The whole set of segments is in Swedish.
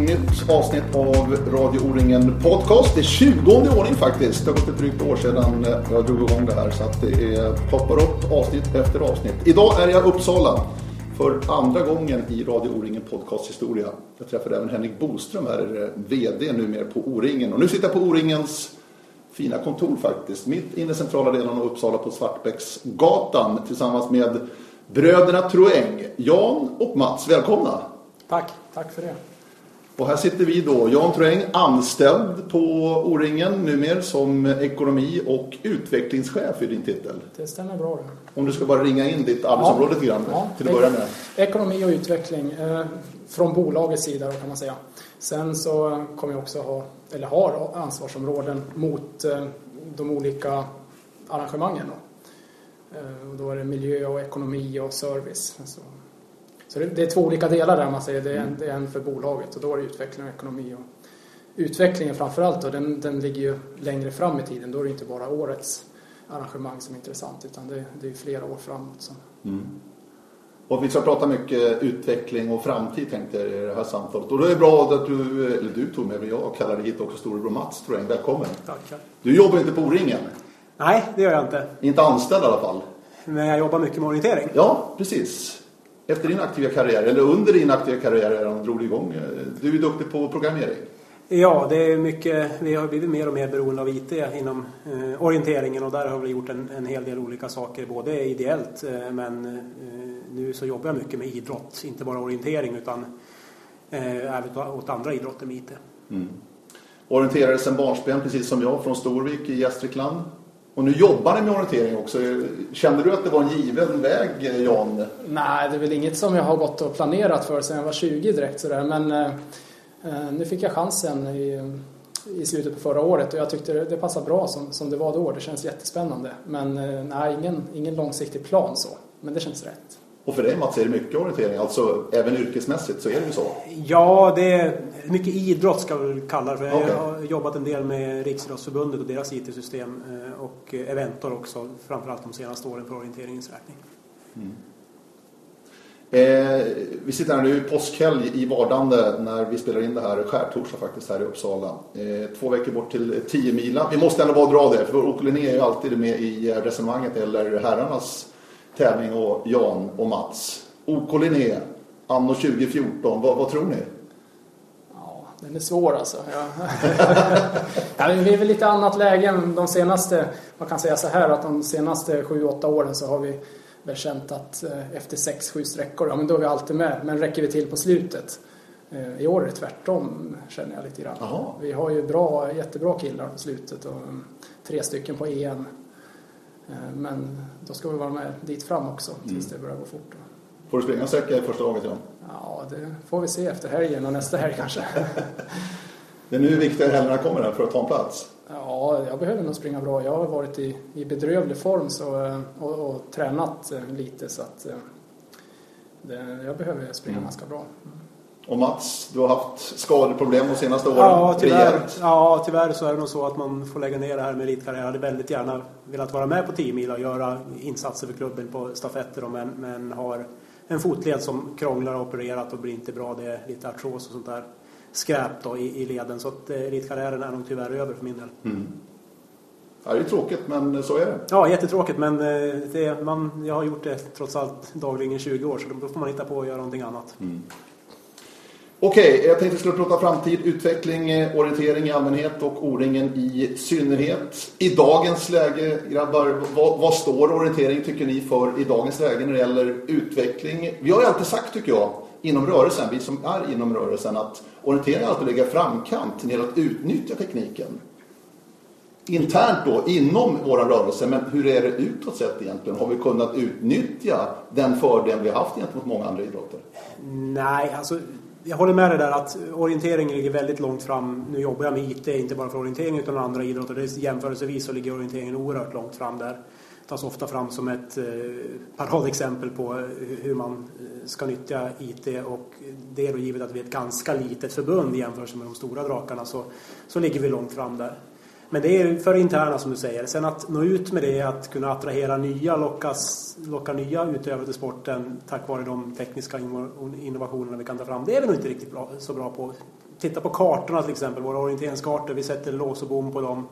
nytt avsnitt av Radio O-ringen Podcast. Det är 20 i ordning faktiskt. Det har gått ett drygt år sedan eh, jag drog igång det här så att det är, poppar upp avsnitt efter avsnitt. Idag är jag i Uppsala för andra gången i Radio O-ringen Podcast historia. Jag träffade även Henrik Boström här, eh, VD numera på O-ringen. Och nu sitter jag på O-ringens fina kontor faktiskt. Mitt inne i centrala delen av Uppsala på Svartbäcksgatan tillsammans med bröderna Troeng, Jan och Mats. Välkomna! Tack, tack för det. Och här sitter vi då, Jan Troeng, anställd på O-ringen numera som ekonomi och utvecklingschef i din titel. Det stämmer bra det. Om du ska bara ringa in ditt arbetsområde lite grann Ja, till att börja med. Ekonomi och utveckling eh, från bolagets sida kan man säga. Sen så kommer jag också ha, eller har ansvarsområden mot eh, de olika arrangemangen. Då. Eh, och då är det miljö och ekonomi och service. Så, så det, det är två olika delar där man säger. Det är, en, det är en för bolaget och då är det utveckling och ekonomi. Och utvecklingen framförallt då, den, den ligger ju längre fram i tiden. Då är det inte bara årets arrangemang som är intressant utan det, det är flera år framåt. Så. Och vi ska prata mycket utveckling och framtid tänkte jag i det här samtalet. Och då är det bra att du, eller du tog med mig, jag kallar dig hit också storebror Mats Troeng. Välkommen! Tackar. Du jobbar inte på O-ringen, Nej, det gör jag inte. inte anställd i alla fall. Men jag jobbar mycket med orientering. Ja, precis. Efter din aktiva karriär, eller under din aktiva karriär drog du igång. eh, Du är duktig på programmering. Ja, det är mycket, vi har blivit mer och mer beroende av IT inom eh, orienteringen och där har vi gjort en, en hel del olika saker, både ideellt eh, men eh, nu så jobbar jag mycket med idrott, inte bara orientering utan eh, även åt andra idrotter med IT. Orienterade sedan barnsben, precis som jag, från Storvik i Gästrikland. Och nu jobbar ni med orientering också. Kände du att det var en given väg, Jan? Nej, det är väl inget som jag har gått och planerat för sedan jag var 20 direkt sådär. Men eh, eh, nu fick jag chansen i, i slutet på förra året och jag tyckte det, det passade bra som, som det var då. Det känns jättespännande. Men eh, nej, ingen, ingen långsiktig plan så. Men det känns rätt. Och för dig Mats är det mycket orientering, alltså även yrkesmässigt så är det ju så. Ja, det är mycket idrott ska vi kalla det för. Jag har jobbat en del med Riksidrottsförbundet och deras IT-system eh, och Eventor också, framförallt de senaste åren för orienteringens räkning. Eh, vi sitter här nu påskhelg i vardande när vi spelar in det här, skärtorsdag faktiskt här i Uppsala. Eh, två veckor bort till 10 mila. Vi måste ändå bara dra det, för Åke Linné är ju alltid med i resonemanget eller herrarnas tävling och Jan och Mats. OK Linné, anno 2014, vad, vad tror ni? Ja, den är svår alltså. Ja. ja, vi är väl lite annat läge än de senaste, man kan säga så här att de senaste 7-8 åren så har vi väl känt att eh, efter 6-7 sträckor, ja men då är vi alltid med. Men räcker vi till på slutet? Eh, I år är det tvärtom känner jag lite grann. Jaha. Vi har ju bra, jättebra killar på slutet och mm, tre stycken på EM. Eh, Men då ska vi vara med dit fram också tills det börjar gå fort. Får du springa en sträcka i första laget Jan? Ja, det får vi se efter helgen och nästa helg kanske. Det är nu viktigare helgerna kommer här för att ta en plats. Ja, jag behöver nog springa bra. Jag har varit i, i bedrövlig form så, eh, och, och tränat eh, lite så att det, jag behöver springa ganska bra. Och Mats, du har haft skadeproblem de senaste åren. Ja tyvärr, ja, tyvärr så är det nog så att man får lägga ner det här med elitkarriär. Jag hade väldigt gärna velat vara med på 10 mil och göra insatser för klubben på stafetter men, men har en fotled som krånglar och opererat och blir inte bra. Det är lite artros och sånt där skräp då i, i leden. Så att eh, elitkarriären är nog tyvärr över för min del. Ja, det är tråkigt men så är det. Ja, jättetråkigt men eh, det, man, jag har gjort det trots allt dagligen i 20 år så då får man hitta på att göra någonting annat. Okej, jag tänkte skulle prata framtid, utveckling, eh, orientering i allmänhet och O-ringen i synnerhet. I dagens läge, grabbar, vad, vad står orientering tycker ni för i dagens läge när det gäller utveckling? Vi har ju alltid sagt, tycker jag, inom rörelsen, vi som är inom rörelsen, att orientering alltid ligger i framkant när det gäller att utnyttja tekniken. Internt då, inom våra rörelser, men hur är det utåt sett egentligen? Har vi kunnat utnyttja den fördel vi har haft gentemot många andra idrotter? Nej, alltså jag håller med dig där att orienteringen ligger väldigt långt fram. Nu jobbar jag med IT, inte bara för orientering utan andra idrotter. Det är jämförelsevis så ligger orienteringen oerhört långt fram där. Det tas ofta fram som ett eh, paradexempel på eh, hur man eh, ska nyttja IT och det är då givet att vi är ett ganska litet förbund i jämförelse med de stora drakarna så, så ligger vi långt fram där. Men det är för interna som du säger. Sen att nå ut med det, att kunna attrahera nya, lockas, locka nya utövare till sporten tack vare de tekniska innovationerna vi kan ta fram. Det är vi nog inte riktigt bra, så bra på. Titta på kartorna till exempel, våra orienteringskartor. Vi sätter lås och bom på dem.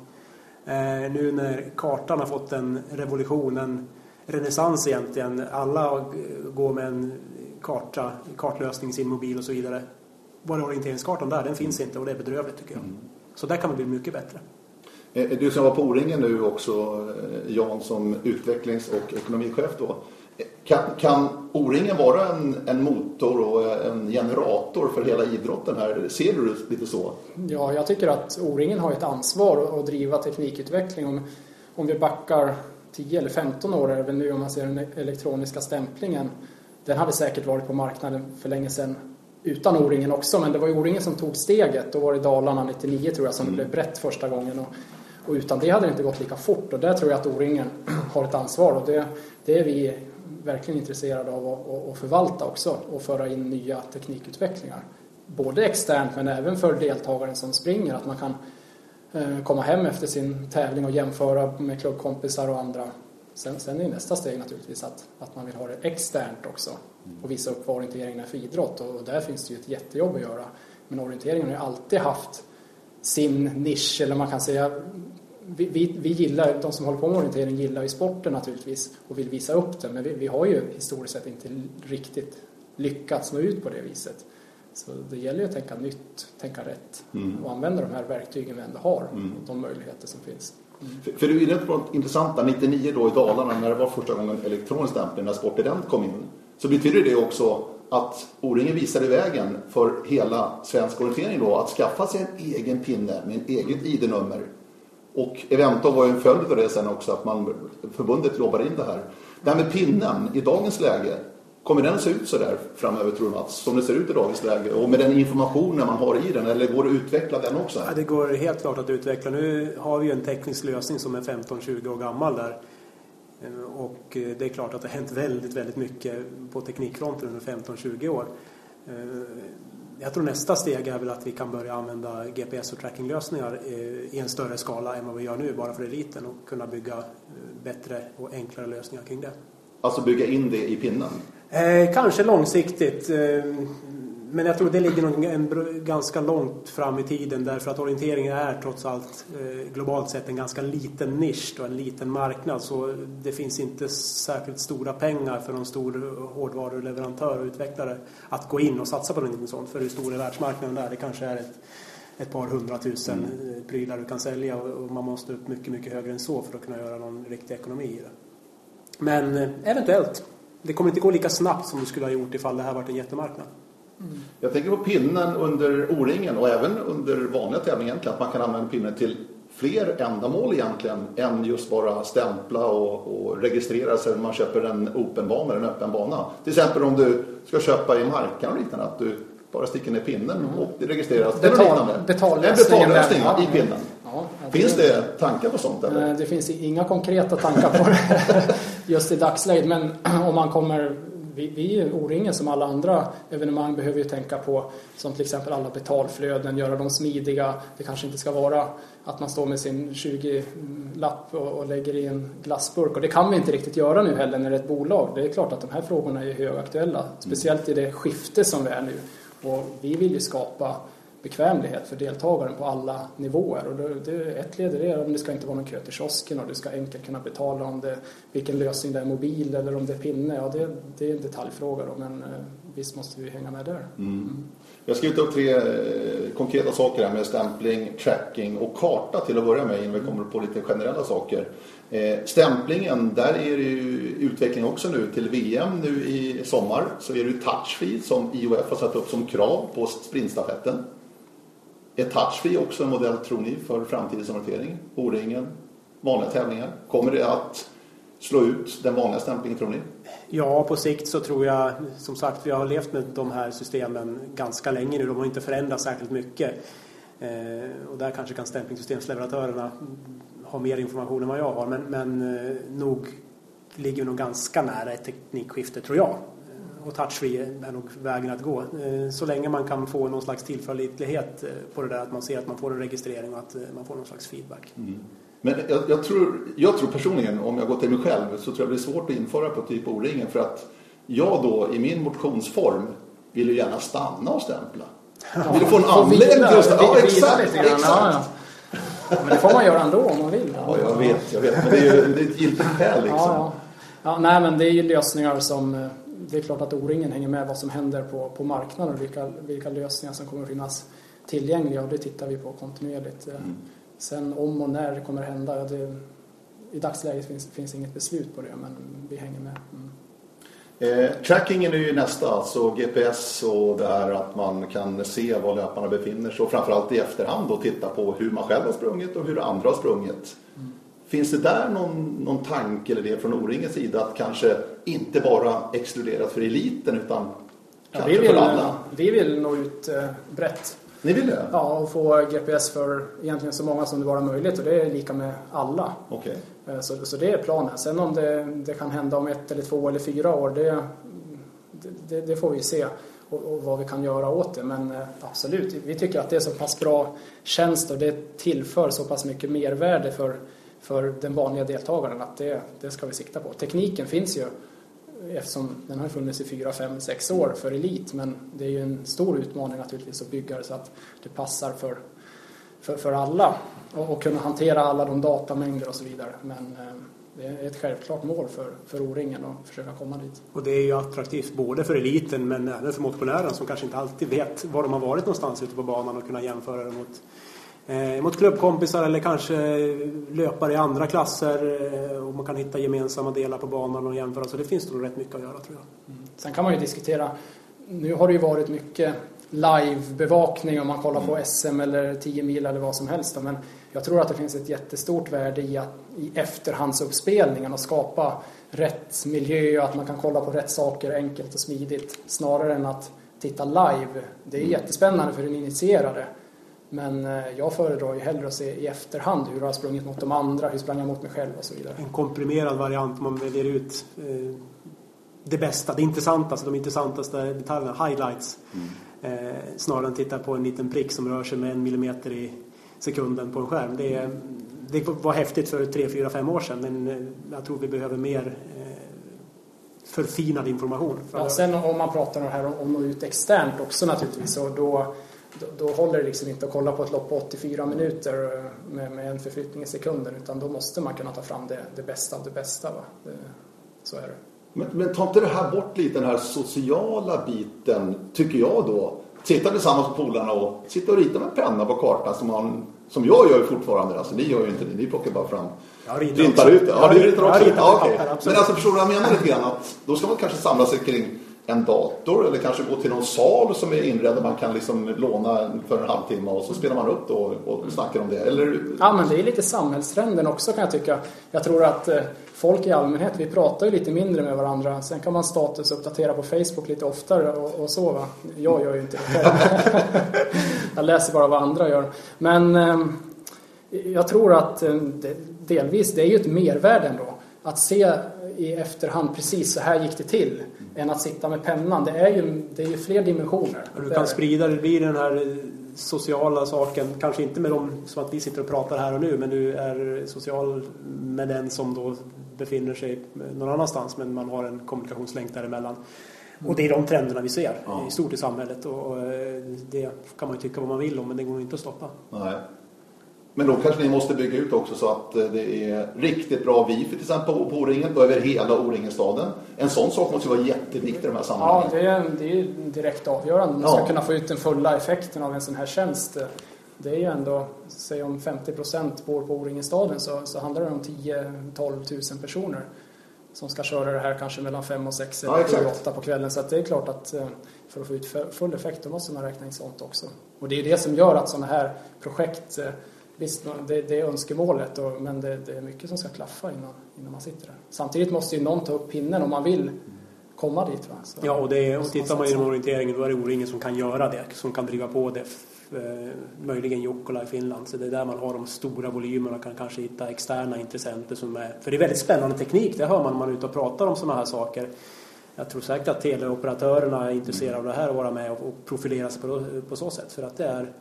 Eh, nu när kartan har fått en revolution, en renässans egentligen. Alla går med en karta, kartlösning i sin mobil och så vidare. Bara orienteringskartan där, den finns inte och det är bedrövligt tycker jag. Mm. Så där kan man bli mycket bättre. Eh, du som var på O-ringen nu också, eh, Jan, som utvecklings och ekonomichef då. Kan, kan O-ringen vara en, en, motor och en generator för hela idrotten här? Ser du det lite så? Ja, jag tycker att O-ringen har ett ansvar att driva teknikutveckling. Om, om vi backar 10 eller 15 år är det nu om man ser den elektroniska stämplingen. Den hade säkert varit på marknaden för länge sedan utan O-ringen också, men det var ju O-ringen som tog steget. Då var det Dalarna 99 tror jag som mm. blev brett första gången. Och, och, utan det hade det inte gått lika fort. Och där tror jag att O-ringen har ett ansvar. Och det, det är vi verkligen intresserade av att, att förvalta också. Och föra in nya teknikutvecklingar. Både externt men även för deltagaren som springer, att man kan eh, komma hem efter sin tävling och jämföra med klubbkompisar och andra. Sen, sen är nästa steg naturligtvis att, att man vill ha det externt också. Och visa upp vad orienteringen är för idrott. Och där finns det ju ett jättejobb att göra. Men orienteringen har ju alltid haft sin nisch, eller man kan säga vi, vi, vi, gillar, de som håller på med orientering gillar ju sporten naturligtvis och vill visa upp den men vi, vi har ju historiskt sett inte riktigt lyckats nå ut på det viset. Så det gäller ju att tänka nytt, tänka rätt mm. och använda de här verktygen vi ändå har mm. och de möjligheter som finns. Mm. För, för, du är inne på något intressant 99 då i Dalarna när det var första gången elektronisk stämpling när Sportident kom in så betyder det också att O-ringen visade vägen för hela svensk orientering då att skaffa sig en egen pinne med en eget ID-nummer. Och Evento var ju en följd av det sen också att man, förbundet jobbar in det här. Det här med pinnen i dagens läge, kommer den att se ut så där framöver tror du Mats? Som det ser ut i dagens läge och med den informationen man har i den eller går det att utveckla den också? Ja, det går helt klart att utveckla. Nu har vi ju en teknisk lösning som är 15-20 år gammal där eh, och eh, det är klart att det har hänt väldigt, väldigt mycket på teknikfronten under 15-20 år. Eh, Eh, jag tror nästa steg är väl att vi kan börja använda GPS och trackinglösningar i en större skala än vad vi gör nu bara för eliten och kunna bygga bättre och enklare lösningar kring det. Alltså bygga in det i pinnen? Eh, kanske långsiktigt. Eh, men jag tror det ligger nog en, ganska långt fram i tiden därför att orienteringen är trots allt eh, globalt sett en ganska liten nisch och en liten marknad så det finns inte särskilt stora pengar för någon stor hårdvaruleverantör och utvecklare att gå in och satsa på någonting sånt för hur stor är världsmarknaden där? Det kanske är ett, ett par hundratusen mm. Eh, prylar du kan sälja och man måste upp mycket, mycket högre än så för att kunna göra någon riktig ekonomi i det. Men eh, eventuellt. Det kommer inte gå lika snabbt som det skulle ha gjort ifall det här varit en jättemarknad. Mm. Jag tänker på pinnen under O-ringen och även under vanliga tävlingar egentligen. Att man kan använda pinnen till fler ändamål egentligen än just bara stämpla och, och registrera sig när man köper en open-bana eller en öppen bana. Till exempel om du ska köpa i marknaden och liknande. Att du bara sticker ner pinnen mm. och det registreras. Betal, betallösning, en betallösning i pinnen. Ja, det finns det tankar på sånt? Eller? Det finns inga konkreta tankar på det just i dagsläget. Men om man kommer vi, vi O-ringen som alla andra evenemang behöver ju tänka på som till exempel alla betalflöden, göra dem smidiga. Det kanske inte ska vara att man står med sin 20-lapp och, och lägger i en glassburk och det kan vi inte riktigt göra nu heller när det är ett bolag. Det är klart att de här frågorna är högaktuella, speciellt i det skifte som vi är nu. Och vi vill ju skapa bekvämlighet för deltagaren på alla nivåer. Och det, det, ett led i det är om det ska inte vara någon kö till kiosken och du ska enkelt kunna betala om det, vilken lösning det är, mobil eller om det är pinne. Ja, det, det är en detaljfråga då, men eh, visst måste vi hänga med där. Mm. Mm. Jag har skrivit upp tre eh, konkreta saker här med stämpling, tracking och karta till att börja med innan vi kommer på lite generella saker. Eh, stämplingen, där är det ju utveckling också nu till VM nu i sommar. Så är det ju touchfeed som IOF har satt upp som krav på sprintstafetten. Är touchfree också en modell, tror ni, för framtidens orientering? O-ringen, vanliga tävlingar. Kommer det att slå ut den vanliga stämplingen, tror ni? Ja, på sikt så tror jag, som sagt, vi har levt med de här systemen ganska länge nu. De har inte förändrats särskilt mycket. Eh, och där kanske kan stämplingssystemsleverantörerna ha mer information än vad jag har. Men, men eh, nog ligger vi nog ganska nära ett teknikskifte, tror jag och touchfree är nog vägen att gå. Eh, så länge man kan få någon slags tillförlitlighet eh, på det där, att man ser att man får en registrering och att man får någon slags feedback. Mm. Men jag, jag, tror, jag tror personligen, om jag går till mig själv, så tror jag det blir svårt att införa på typ O-ringen för att jag då i min motionsform vill ju gärna stanna och stämpla. Ja, vill få en anledning till att stanna. Ja, exakt. exakt. Men det får man göra ändå om man vill. Ja, jag vet, jag vet. Men det är ju det är ett giltigt skäl liksom. Ja, ja. ja, nej, men det är ju lösningar som... Det är klart att O-ringen hänger med vad som händer på, på marknaden och vilka, vilka lösningar som kommer att finnas tillgängliga och det tittar vi på kontinuerligt. Mm. Sen om och när det kommer att hända, det, i dagsläget finns, finns inget beslut på det men vi hänger med. Mm. Eh, trackingen är ju nästa, alltså GPS och det här att man kan se var löparna befinner sig och framförallt i efterhand och titta på hur man själv har sprungit och hur andra har sprungit. Mm. Finns det där någon, någon tanke eller det från O-ringens sida att kanske inte bara exkluderat för eliten utan ja, kanske vi vill, för alla? Vi vill nå ut eh, brett. Ni vill det? Ja, och få GPS för egentligen så många som det bara är möjligt och det är lika med alla. Okay. Eh, så, så det är planen. Sen om det, det kan hända om ett eller två eller fyra år, det, det, det får vi se och, och, vad vi kan göra åt det. Men eh, absolut, vi tycker att det är så pass bra tjänst och det tillför så pass mycket mervärde för, för den vanliga deltagaren att det, det ska vi sikta på. Tekniken finns ju eftersom den har funnits i fyra, fem, sex år för elit men det är ju en stor utmaning naturligtvis att bygga det så att det passar för, för, för alla och, och kunna hantera alla de datamängder och så vidare. Men eh, det är ett självklart mål för, för O-ringen att försöka komma dit. Och det är ju attraktivt både för eliten men även för motionären som kanske inte alltid vet var de har varit någonstans ute på banan och kunna jämföra det mot, eh, mot klubbkompisar eller kanske löpare i andra klasser eh, och man kan hitta gemensamma delar på banan och jämföra. Så det finns nog rätt mycket att göra tror jag. Mm. Sen kan man ju diskutera, nu har det ju varit mycket livebevakning om man kollar på SM eller 10 mil eller vad som helst. Men jag tror att det finns ett jättestort värde i, att, i efterhandsuppspelningen och skapa rätt miljö och att man kan kolla på rätt saker enkelt och smidigt snarare än att titta live. Det är jättespännande för den initierade. Men eh, jag föredrar ju hellre att se i efterhand hur jag har sprungit mot de andra, hur sprang jag mot mig själv och så vidare. En komprimerad variant, man väljer ut eh, det bästa, det intressantaste, de intressantaste detaljerna, highlights. Mm. Eh, snarare än titta på en liten prick som rör sig med en millimeter i sekunden på en skärm. Det, det var häftigt för tre, fyra, fem år sedan men eh, jag tror vi behöver mer eh, förfinad information. Ja, sen om man pratar om det här om att nå ut externt också naturligtvis och då, då, då, håller det liksom inte att kolla på ett lopp på 84 minuter med, med en förflyttning i sekunden utan då måste man kunna ta fram det, det bästa av det bästa. Va? Det, så är det. Men, men tar inte det här bort lite den här sociala biten, tycker jag då? Sitta tillsammans med polarna och sitta och rita med penna på kartan som, man, som jag gör fortfarande. Alltså, ni gör ju inte det, ni plockar bara fram jag ritar ut det. Ja, du ritar också. Ja, okay. Men alltså förstår du vad jag menar lite grann? Att då ska man kanske samla sig kring en dator eller kanske gå till någon sal som är inredd där man kan liksom låna för en halvtimme och så spelar man upp då och snackar om det. Eller... Ja, men det är lite samhällstrenden också kan jag tycka. Jag tror att eh, folk i allmänhet, vi pratar ju lite mindre med varandra. Sen kan man statusuppdatera på Facebook lite oftare och, och så va. Jag gör ju inte det själv. jag läser bara vad andra gör. Men eh, jag tror att eh, det, delvis, det är ju ett mervärde ändå. Att se i efterhand precis så här gick det till än att sitta med pennan. Det är ju, det är ju fler dimensioner. Du kan sprida, det blir den här sociala saken, kanske inte med dem som att vi sitter och pratar här och nu, men du är social med den som då befinner sig någon annanstans, men man har en kommunikationslänk däremellan. Och det är de trenderna vi ser ja. i stort i samhället och eh, det kan man ju tycka vad man vill om, men det går inte att stoppa. Nej. Men då kanske ni måste bygga ut också så att eh, det är riktigt bra wifi till exempel på O-ringen och över hela O-ringen-staden. En sån sak måste vara jätteviktig i de här sammanhangen. Ja, det är, det är direkt avgörande. Man ska ja. kunna få ut den fulla effekten av en sån här tjänst. Det är ju ändå, säg om 50 procent bor på O-ringen-staden så, så handlar det om 10-12 tusen personer som ska köra det här kanske mellan 5 och 6 eller ja, 8 på kvällen. Så det är klart att eh, för att få ut full effekt då måste man räkna in sånt också. Och det är det som gör att sådana här projekt eh, Visst, det, det är önskemålet och, men det, det, är mycket som ska klaffa innan, innan man sitter där. Samtidigt måste ju någon ta upp pinnen om man vill komma dit. Va? Så ja, och, det, och tittar man inom orienteringen då är det O-ringen som kan göra det, som kan driva på det. Eh, möjligen Jukkola i Finland, så det är där man har de stora volymerna kan kanske hitta externa intressenter som är... För det är väldigt spännande teknik, det hör man när man är ute och pratar om sådana här saker. jag tror säkert att teleoperatörerna är intresserade av det här och vara med och profilera sig på, på så sätt. För att det är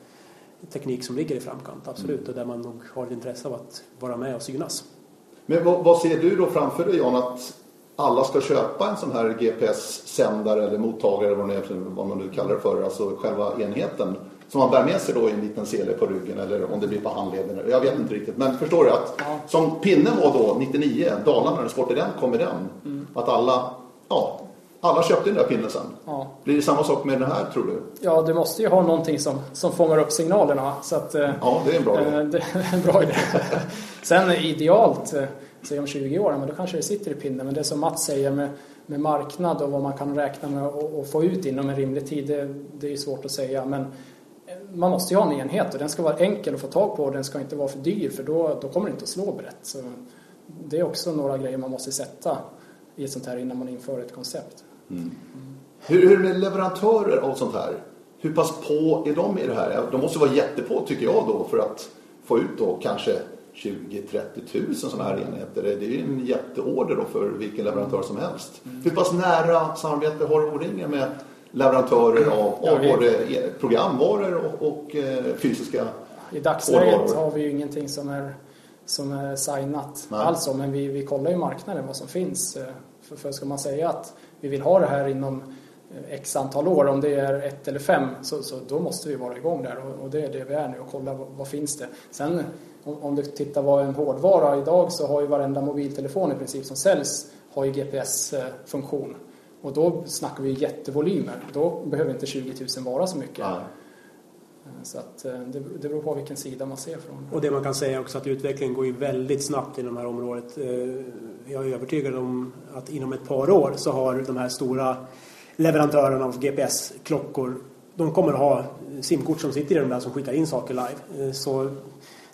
teknik som ligger i framkant, absolut. Mm. Och där man nog har ett intresse av att vara med och synas. Men vad, vad ser du då framför dig Jan? Att alla ska köpa en sån här GPS-sändare eller mottagare, vad, är, vad man nu kallar det för, alltså själva enheten som man bär med sig då i en liten sele på ryggen eller om det blir på handleden. Jag vet inte riktigt. Men förstår du att ja. som pinnen var då 99, Dalarna när Sport den kommer den. Mm. Att alla, ja, alla köpte den där pinnen sen. Ja. Blir det samma sak med den här tror du? Ja, du måste ju ha någonting som, som fångar upp signalerna. Så att, eh, ja, det är en bra idé. Eh, det är en bra idé. sen idealt, eh, säg om 20 år, men då kanske det sitter i pinnen. Men det som Mats säger med, med marknad och vad man kan räkna med att få ut inom en rimlig tid, det, det är svårt att säga. Men man måste ju ha en enhet och den ska vara enkel att få tag på och den ska inte vara för dyr för då, då kommer det inte att slå brett. Så det är också några grejer man måste sätta i ett sånt här innan man inför ett koncept. Mm. Hur, hur är leverantörer av sånt här? Hur pass på är de i det här? De måste vara jättepå tycker jag då för att få ut då kanske 20-30 000 sådana här enheter. Det är ju en jätteorder då för vilken leverantör som helst. Mm. Hur pass nära samarbete har O-ringen med leverantörer av, av både programvaror och, och eh, fysiska I dagsläget har vi ju ingenting som är, som är signat Nej. alls men vi, vi kollar ju marknaden vad som finns. Eh, för, för ska man säga att vi vill ha det här inom eh, x antal år, om det är ett eller fem, så, så då måste vi vara igång där och, och det är det vi är nu och kolla vad, vad finns det. Sen om, om, du tittar vad en hårdvara idag så har ju varenda mobiltelefon i princip som säljs har ju GPS-funktion. Och då snackar vi jättevolymer. Då behöver inte 20 000 vara så mycket. Ja. Så att eh, det, det beror på vilken sida man ser från. Och det man kan säga också att utvecklingen går ju väldigt snabbt inom det här området. Eh, jag är övertygad om att inom ett par år så har de här stora leverantörerna av GPS-klockor de kommer att ha simkort som sitter i de där som skickar in saker live. Eh, så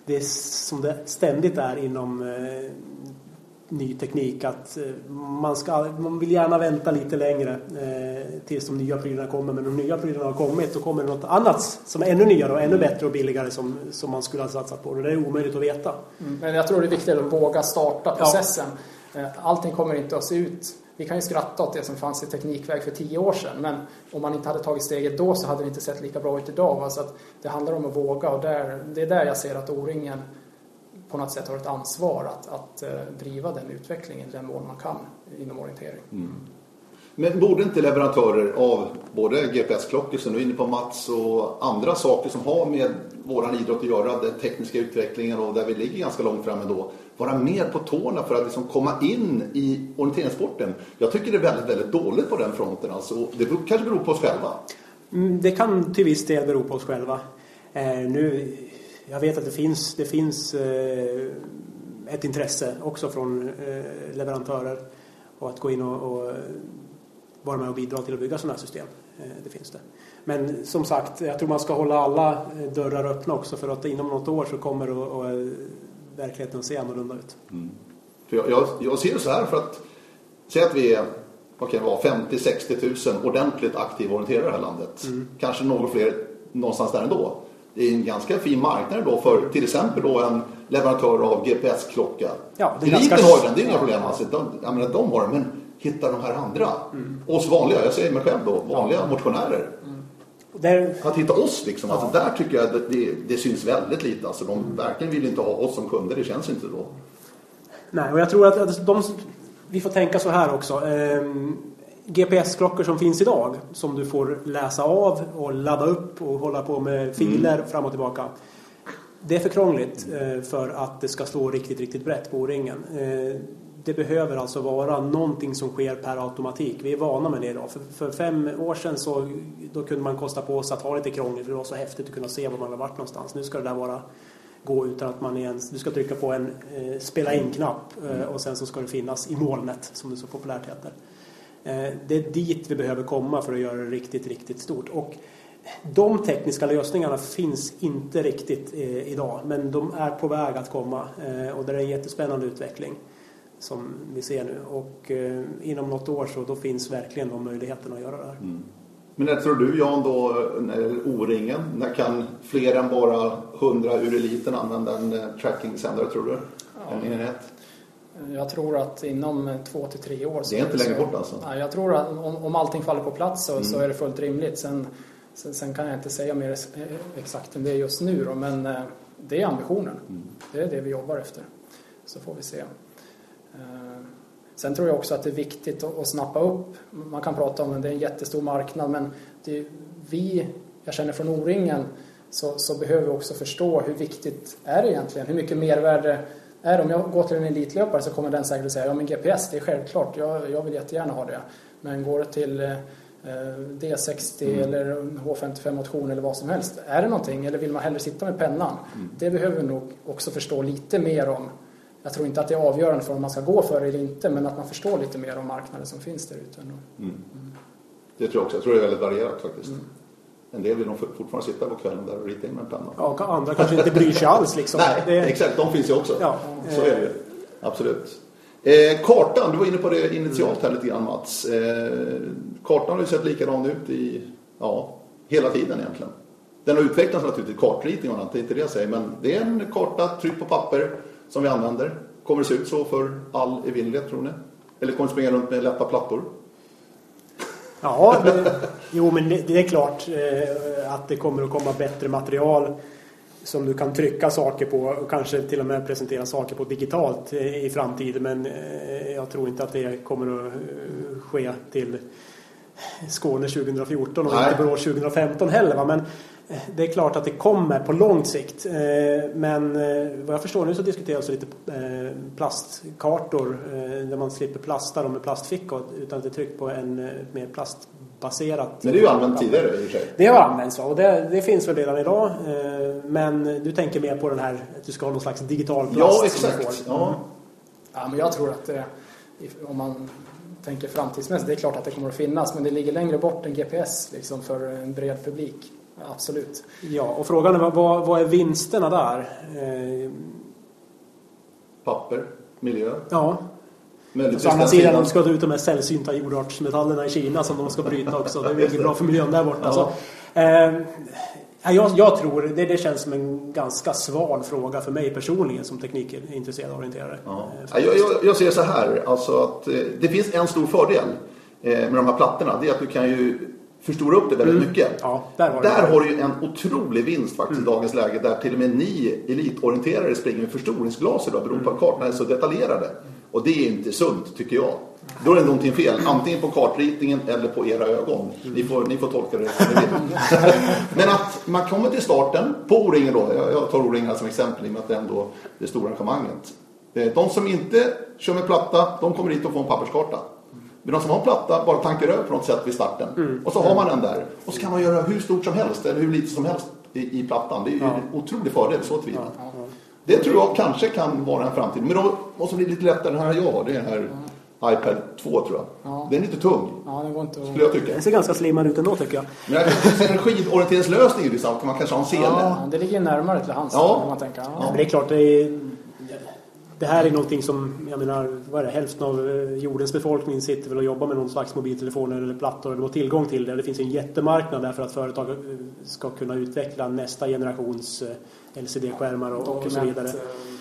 det är som det ständigt är inom ny teknik att eh, man, ska, man vill gärna vänta lite längre eh, tills de nya prylarna kommer. Men de nya prylarna har kommit då kommer det något annat som är ännu nyare och ännu bättre och billigare som, som man skulle ha satsat på. Och det är omöjligt att veta. Mm. Men jag tror det är viktigt att våga starta processen. Ja. Eh, allting kommer inte att se ut vi kan ju skratta åt det som fanns i Teknikväg för tio år sedan men om man inte hade tagit steget då så hade det inte sett lika bra ut idag. Så att det handlar om att våga och där, det är där jag ser att O-ringen på något sätt har ett ansvar att, att eh, driva den utvecklingen i den mån man kan inom orientering. Mm. Men borde inte leverantörer av både GPS-klockor som du är inne på Mats och andra saker som har med våran idrott att göra, den tekniska utvecklingen och där vi ligger ganska långt fram ändå, vara mer på tårna för att liksom komma in i orienteringssporten? Jag tycker det är väldigt, väldigt dåligt på den fronten. Alltså, det kanske beror på oss själva? Mm, det kan till viss del bero på oss själva. Eh, nu jag vet att det finns, det finns eh, ett intresse också från eh, leverantörer och att gå in och, och vara med och bidra till att bygga sådana här system. Eh, det finns det. Men som sagt, jag tror man ska hålla alla dörrar öppna också för att inom något år så kommer och, och verkligheten att se annorlunda ut. Mm. För jag, jag, jag ser det så här för att säg att vi är vad kan det vara, 50-60 000 ordentligt aktiva orienterare i det här landet. Mm. Kanske något fler någonstans där ändå det är en ganska fin marknad då för till exempel då en leverantör av GPS-klocka. Ja, Eliten ganska... har den, det är inga problem. Alltså, de, jag menar, de har den, men hitta de här andra. Mm. Oss vanliga, jag säger mig själv då, vanliga ja. motionärer. Mm. Där... Att hitta oss liksom, alltså, ja. alltså, där tycker jag att det, det, syns väldigt lite. Alltså, de mm. verkligen vill inte ha oss som kunder, det känns inte då. Nej, och jag tror att, att de, vi får tänka så här också. Ehm, GPS-klockor som finns idag som du får läsa av och ladda upp och hålla på med filer mm. fram och tillbaka. Det är för krångligt eh, för att det ska slå riktigt, riktigt brett på O-ringen. Eh, det behöver alltså vara någonting som sker per automatik. Vi är vana med det idag. För, för fem år sedan så då kunde man kosta på sig att ha lite krångligt för det var så häftigt att kunna se var man har varit någonstans. Nu ska det där vara gå utan att man ens... Du ska trycka på en eh, spela in-knapp eh, och sen så ska det finnas i molnet som det så populärt heter. Eh, det är dit vi behöver komma för att göra det riktigt, riktigt stort. Och de tekniska lösningarna finns inte riktigt eh, idag, men de är på väg att komma eh, och det är en jättespännande utveckling som vi ser nu. Och inom något år så då finns verkligen de möjligheterna att göra det här. Mm. Men när tror du Jan då, O-ringen, när kan fler än bara 100 ur eliten använda en trackingsändare tror du? Ja. En enhet? Jag tror att inom två till tre år... Det är inte längre så, bort alltså? Nej, jag tror att om, om allting faller på plats så, mm. så är det fullt rimligt. Sen, sen, sen, kan jag inte säga mer exakt än det just nu då, men eh, det är ambitionen. Mm. Det är det vi jobbar efter. Så får vi se. Eh, sen tror jag också att det är viktigt att, att snappa upp. Man kan prata om att det är en jättestor marknad men det, vi, jag känner från O-ringen så, så behöver vi också förstå hur viktigt är det egentligen? Hur mycket mervärde är det? Om jag går till en elitlöpare så kommer den säkert säga ja men GPS det är självklart, jag, jag vill jättegärna ha det. Men går det till eh, D60 mm. eller H55 motion eller vad som helst. Är det någonting eller vill man hellre sitta med pennan? Mm. Det behöver vi nog också förstå lite mer om. Jag tror inte att det är avgörande för om man ska gå för det eller inte men att man förstår lite mer om marknaden som finns där ute. Mm. mm. Det tror jag också. Jag tror det är väldigt varierat faktiskt. Mm. En del vill nog fortfarande sitta på kvällen där och rita in med en penna. Ja, andra kanske inte bryr sig alls liksom. Nej, det... exakt. De finns ju också. Ja. Så är det ju. Absolut. Eh, kartan, du var inne på det initialt här lite grann Mats. Eh, kartan har ju sett likadan ut i, ja, hela tiden egentligen. Den har utvecklats naturligtvis, kartritning och annat, det är inte det jag säger. Men det är en karta tryckt på papper som vi använder. Kommer det se ut så för all evinnerlighet tror ni? Eller kommer det springa runt med lätta plattor? Ja, det, jo men det, det är klart eh, att det kommer att komma bättre material som du kan trycka saker på och kanske till och med presentera saker på digitalt i framtiden. Men eh, jag tror inte att det kommer att eh, ske till Skåne 2014 och Nej. inte Borås 2015 heller. Va? Men eh, det är klart att det kommer på lång sikt. Men vad jag förstår nu så diskuteras lite plastkartor där man slipper plasta dem med plastfickor utan att det är tryckt på en mer plast baserat. Men det är ju använt tidigare i och för sig. Det har använts och det, det, finns väl redan idag. Eh, men du tänker mer på den här att du ska ha någon slags digital plast. Ja, exakt. Ja. Ja, men jag tror att om man tänker framtidsmässigt, det är klart att det kommer att finnas, men det ligger längre bort än GPS liksom, för en bred publik. Absolut. Ja, och frågan är vad, vad är vinsterna där? Eh... Papper, miljö. Ja, Å andra sidan, de ska ta ut de här sällsynta jordartsmetallerna i Kina som de ska bryta också. Det är inget bra för miljön där borta. Ja. Så, eh, jag, jag, tror, det, det känns som en ganska sval fråga för mig personligen som teknikintresserad och orienterare. Ja. Jag, jag, jag, ser så här, alltså att eh, det finns en stor fördel eh, med de här plattorna. Det är att du kan ju förstora upp det väldigt mm. mycket. Ja, där har, där har du ju en otrolig vinst faktiskt mm. i dagens läge där till och med ni elitorienterare springer med förstoringsglas idag beroende på att kartorna är så detaljerade. Och det är inte sunt tycker jag. Då är det någonting fel, antingen på kartritningen eller på era ögon. Ni får, ni får tolka det som ni vill. Men att man kommer till starten på O-ringen då, jag tar O-ringen som exempel i och med att det är ändå det stora engagemanget. Eh, de som inte kör med platta, de kommer hit och får en papperskarta. Men de som har en platta bara tankar över på något sätt vid starten. Mm. Och så har man den där. Och så kan man göra hur stort som helst eller hur lite som helst i, i plattan. Det är ju ja. en otrolig fördel så tillvida. Ja. Det tror jag kanske kan vara en framtid. Men då måste bli lite lättare. Den här jag har, det är den här iPad 2 tror jag. Ja. Den är lite tung. Ja, den går inte Skulle jag tycka. Den ser ganska slimmad ut ändå tycker jag. Men jag kan en skidorienteringslösning i vissa fall. Man kanske ha en sele. Ja, det ligger närmare till hands. Ja. Man tänker. Ja. ja. Men det är klart, det är det här är någonting som, jag menar, vad är det, hälften av eh, jordens befolkning sitter väl och jobbar med någon slags mobiltelefoner eller plattor eller har tillgång till det. Det finns en jättemarknad där för att företag eh, ska kunna utveckla nästa generations eh, LCD-skärmar och, och så vidare.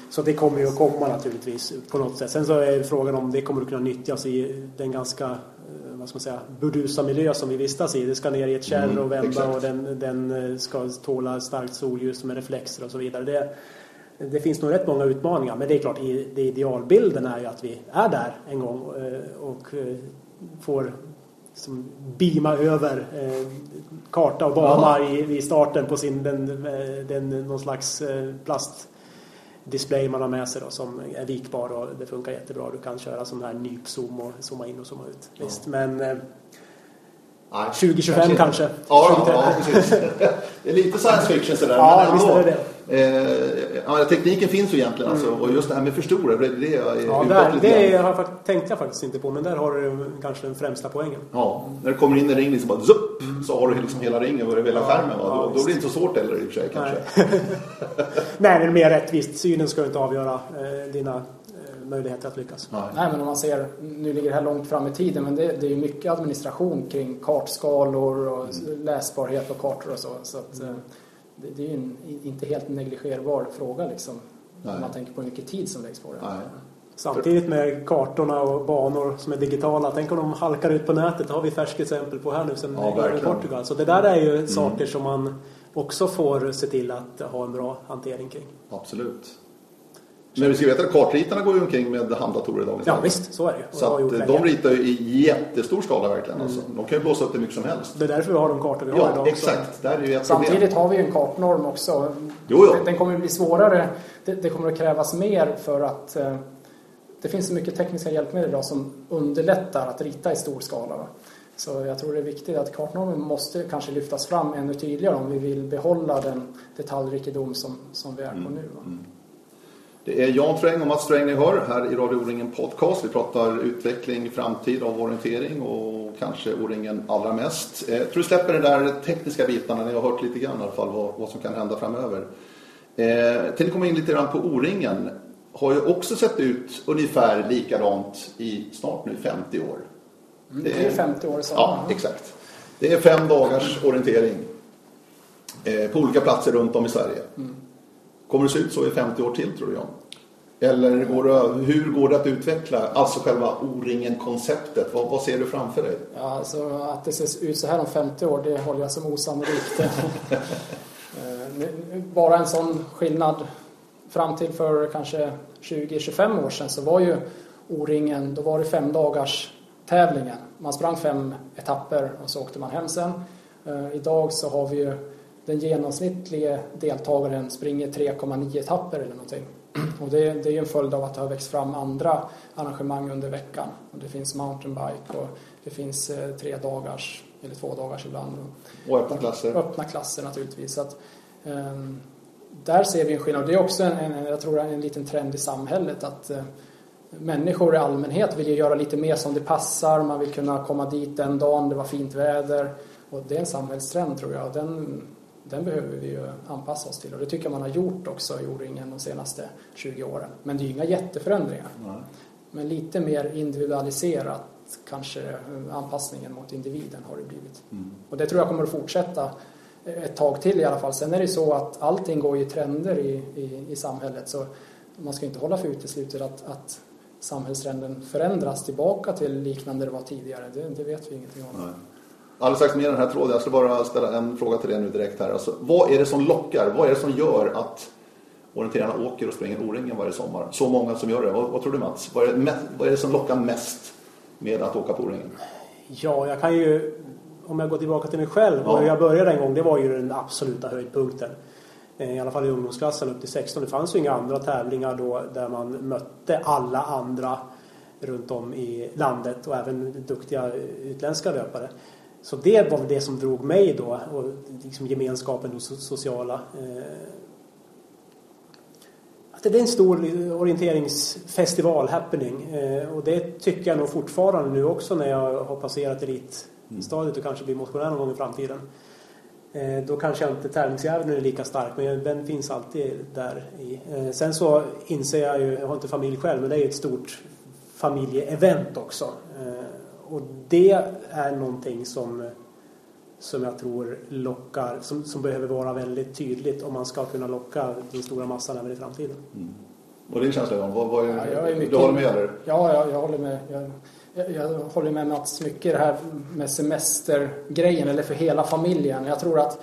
Så det kommer ju att komma naturligtvis på något sätt. Sen så är frågan om det kommer att kunna nyttjas i den ganska vad ska man säga, burdusa miljö som vi vistas i. Det ska ner i ett kärr och vända mm, och den, den ska tåla starkt solljus med reflexer och så vidare. Det, det finns nog rätt många utmaningar men det är klart, det idealbilden är ju att vi är där en gång eh, och eh, får som beama över eh, karta och bana i, i, starten på sin den, den, någon slags plastdisplay man har med sig då, som är vikbar och det funkar jättebra. Du kan köra sån här nypzoom och zooma in och zooma ut. Ja. Visst, men Nej, 2025 kanske. kanske. Ja, ja, precis. Det är lite science fiction sådär. Ja, men visst är det ja, tekniken finns ju egentligen alltså, mm. och just det här med förstora, det, det är ja, där, det har, tänkte jag faktiskt inte på, men där har du kanske den främsta poängen. Ja, när det kommer in en ring så bara zupp, så har du liksom hela ringen över hela skärmen. Va? Ja, då, då blir det inte så svårt heller i och för sig kanske. Nej, Nej men mer rättvist. Synen ska inte avgöra eh, dina eh, möjligheter att lyckas. Nej. Nej. men om man ser, nu ligger det här långt fram i tiden, men det, det är ju mycket administration kring kartskalor och mm. läsbarhet på kartor och så. så att, mm det, det är ju en inte helt negligerbar fråga liksom. Om man tänker på hur mycket tid som läggs på det. Nej. Samtidigt med kartorna och banor som är digitala. Tänk om de halkar ut på nätet. Det har vi färskt exempel på här nu sen ja, i Portugal. Så det där är ju mm. saker som man också får se till att ha en bra hantering kring. Absolut. Men vi ska veta att kartritarna går ju omkring med handdatorer idag. Ja visst, så är det. Så att de ritar ju i jättestor skala verkligen. Alltså. Mm. De kan ju blåsa upp det mycket som helst. Det är därför vi har de kartor vi har ja, idag. exakt. Det är ju ett Samtidigt problem. har vi ju en kartnorm också. Jo, jo. Den kommer att bli svårare. Det, det kommer att krävas mer för att eh, det finns så mycket tekniska hjälpmedel idag som underlättar att rita i stor skala. Så jag tror det är viktigt att kartnormen måste kanske lyftas fram ännu tydligare om vi vill behålla den detaljrikedom som, som vi är på mm. nu. Mm. Det är Jan Sträng och Mats Sträng ni hör här i Radio O-ringen Podcast. Vi pratar utveckling, framtid av orientering och kanske O-ringen allra mest. Jag tror vi släpper de där tekniska bitarna. Ni har hört lite grann i alla fall vad, vad som kan hända framöver. Eh, till att komma in lite grann på O-ringen har ju också sett ut ungefär likadant i snart nu 50 år. Mm, det är 50 år sedan. Ja, exakt. Det är fem dagars orientering eh, på olika platser runt om i Sverige. Mm. Kommer det se ut så i 50 år till tror du Jan? Eller går det, hur går det att utveckla alltså själva O-ringen-konceptet? Vad, vad, ser du framför dig? Ja, alltså, att det ser ut så här om 50 år, det håller jag som osannolikt. Eh, bara en sån skillnad fram till för kanske 20-25 år sedan så var ju O-ringen, då var det fem dagars tävlingen. Man sprang fem etapper och så åkte man hem sen. Uh, idag så har vi ju den genomsnittliga deltagaren springer 3,9 etapper eller någonting. Och det, det är ju en följd av att det har växt fram andra arrangemang under veckan. Och det finns mountainbike och det finns eh, tre dagars eller två dagars ibland. Och öppna klasser. Öppna klasser naturligtvis. Så att, um, där ser vi en skillnad. Det är också en, en, jag tror en liten trend i samhället att uh, människor i allmänhet vill ju göra lite mer som det passar. Man vill kunna komma dit den dagen det var fint väder. Och det är en samhällstrend tror jag. Den, den behöver vi ju anpassa oss till och det tycker jag man har gjort också i O-ringen de senaste 20 åren. Men det är ju inga jätteförändringar. Nej. Men lite mer individualiserat kanske anpassningen mot individen har det blivit. Mm. Och det tror jag kommer att fortsätta ett tag till i alla fall. Sen är det så att allting går i trender i, i, i samhället så man ska inte hålla för uteslutet att, att samhällstrenden förändras tillbaka till liknande det var tidigare. Det, det vet vi ingenting om. Nej alldeles strax med den här tråden. Jag ska bara ställa en fråga till dig nu direkt här. Alltså, vad är det som lockar? Vad är det som gör att orienterarna åker och springer O-ringen varje sommar? Så många som gör det. Vad, vad tror du Mats? Vad är, det, vad är det som lockar mest med att åka på O-ringen? Ja, jag kan ju om jag går tillbaka till mig själv ja. och jag började en gång, det var ju den absoluta höjdpunkten. Eh, I alla fall i ungdomsklassen upp till 16. Det fanns ju inga andra tävlingar då där man mötte alla andra runt om i landet och även duktiga utländska löpare. Så det var det som drog mig då och liksom gemenskapen och sociala. Eh, att det är en stor orienteringsfestival, happening. Eh, och det tycker jag nog fortfarande nu också när jag har passerat elitstadiet och kanske blir motionär någon gång i framtiden. Eh, då kanske inte tävlingsjäveln är lika stark men den finns alltid där i. Sen så inser jag ju, jag har inte familj själv, men det är ett stort familjeevent också och det är någonting som, som jag tror lockar, som, som behöver vara väldigt tydligt om man ska kunna locka den stora massan även i framtiden. Mm. Och din känsla Jan, vad, vad är, ja, jag är mycket, du håller med eller? Ja, jag, jag håller med. Jag, jag, håller med Mats mycket det här med semestergrejen eller för hela familjen. Jag tror att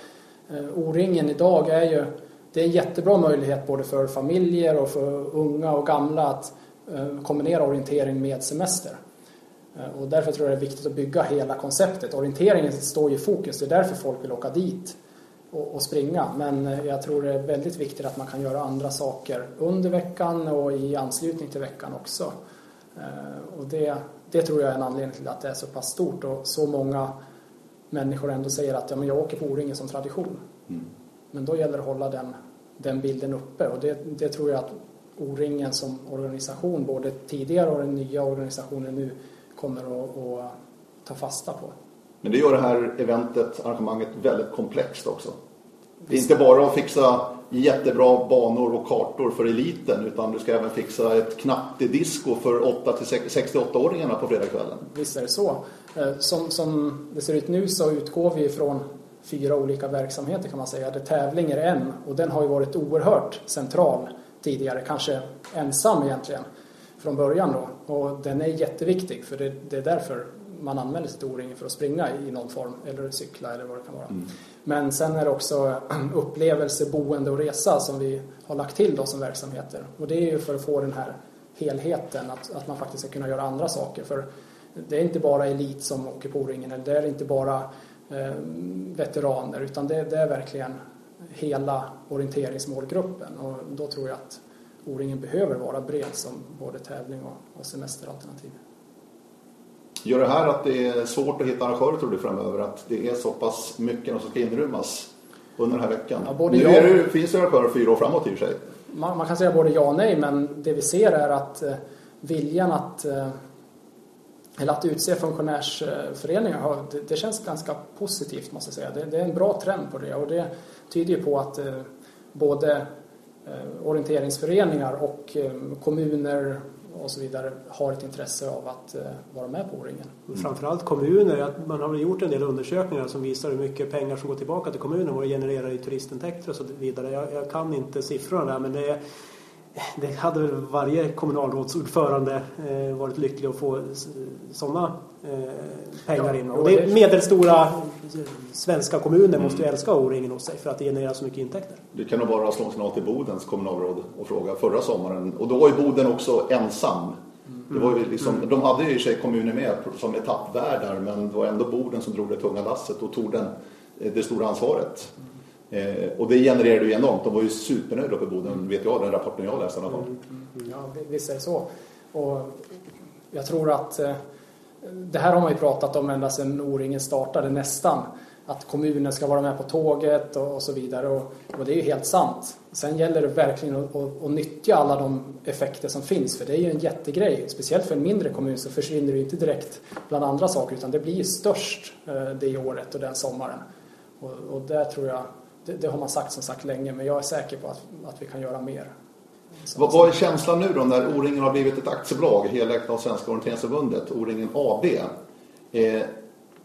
eh, O-ringen idag är ju det är en jättebra möjlighet både för familjer och för unga och gamla att eh, kombinera orientering med semester. Eh, och därför tror jag det är viktigt att bygga hela konceptet. Orienteringen står ju i fokus, det är därför folk vill åka dit och, och, springa. Men eh, jag tror det är väldigt viktigt att man kan göra andra saker under veckan och i anslutning till veckan också. Eh, och det, det tror jag är en anledning till att det är så pass stort och så många människor ändå säger att ja, men jag åker på O-ringen som tradition. Mm. Men då gäller det att hålla den, den bilden uppe och det, det tror jag att O-ringen som organisation, både tidigare och den nya organisationen nu, kommer att, att ta fasta på. Men det gör det här eventet, arrangemanget väldigt komplext också. Det är inte bara att fixa jättebra banor och kartor för eliten utan du ska även fixa ett knattedisco för 8-68-åringarna på fredagskvällen. Visst är det så. Eh, som, som det ser ut nu så utgår vi från fyra olika verksamheter kan man säga. Där tävling är en och den har ju varit oerhört central tidigare, kanske ensam egentligen. från början då. Och den är jätteviktig för det, det är därför man använder sitt O-ringen för att springa i någon form eller cykla eller vad det kan vara. Mm. Men sen är det också upplevelse, boende och resa som vi har lagt till då som verksamheter. Och det är ju för att få den här helheten, att, att man faktiskt ska kunna göra andra saker. För det är inte bara elit som åker på O-ringen, eller det är inte bara eh, veteraner, utan det, det, är verkligen hela orienteringsmålgruppen. Och då tror jag att O-ringen behöver vara bred som både tävling och, och semesteralternativ. Gör det här att det är svårt att hitta arrangörer tror du framöver? Att det är så pass mycket som ska inrymmas under den här veckan? Ja, nu jag... det, finns det arrangörer fyra år framåt i och för sig. Man, man, kan säga både ja och nej, men det vi ser är att eh, viljan att eh, eller att utse funktionärsföreningar, det, det, känns ganska positivt måste jag säga. Det, det, är en bra trend på det och det tyder ju på att eh, både Eh, orienteringsföreningar och eh, kommuner och så vidare har ett intresse av att eh, vara med på O-ringen. Mm. Framförallt kommuner, man har väl gjort en del undersökningar som visar hur mycket pengar som går tillbaka till kommunen och genererar i turistintäkter och så vidare. Jag, jag kan inte siffrorna där men det är det hade väl varje kommunalrådsordförande eh, varit lycklig att få sådana eh, pengar in. Och det medelstora svenska kommuner mm. måste ju älska O-ringen hos sig för att det genererar så mycket intäkter. Det kan nog bara slå en signal till Bodens kommunalråd och fråga förra sommaren. Och då var ju Boden också ensam. Det var ju liksom, mm. De hade ju i sig kommuner med som etappvärdar men det var ändå Boden som drog det tunga lasset och tog den, det stora ansvaret. Eh, och det genererade ju enormt. De var ju supernöjda uppe i Boden, vet jag, den rapporten jag läste i alla fall. Mm, mm, mm. ja, visst är det så. Och jag tror att eh, det här har man ju pratat om ända sedan O-ringen startade nästan. Att kommunen ska vara med på tåget och, och så vidare. Och, och, det är ju helt sant. Sen gäller det verkligen att, att, att, nyttja alla de effekter som finns. För det är ju en jättegrej. Speciellt för en mindre kommun så försvinner det ju inte direkt bland andra saker. Utan det blir ju störst eh, det året och den sommaren. Och, och där tror jag det, det, har man sagt som sagt länge, men jag är säker på att, att vi kan göra mer. Vad, vad är känslan nu då när O-ringen har blivit ett aktiebolag, helägt av Svenska Orienteringsförbundet, O-ringen AB? Eh,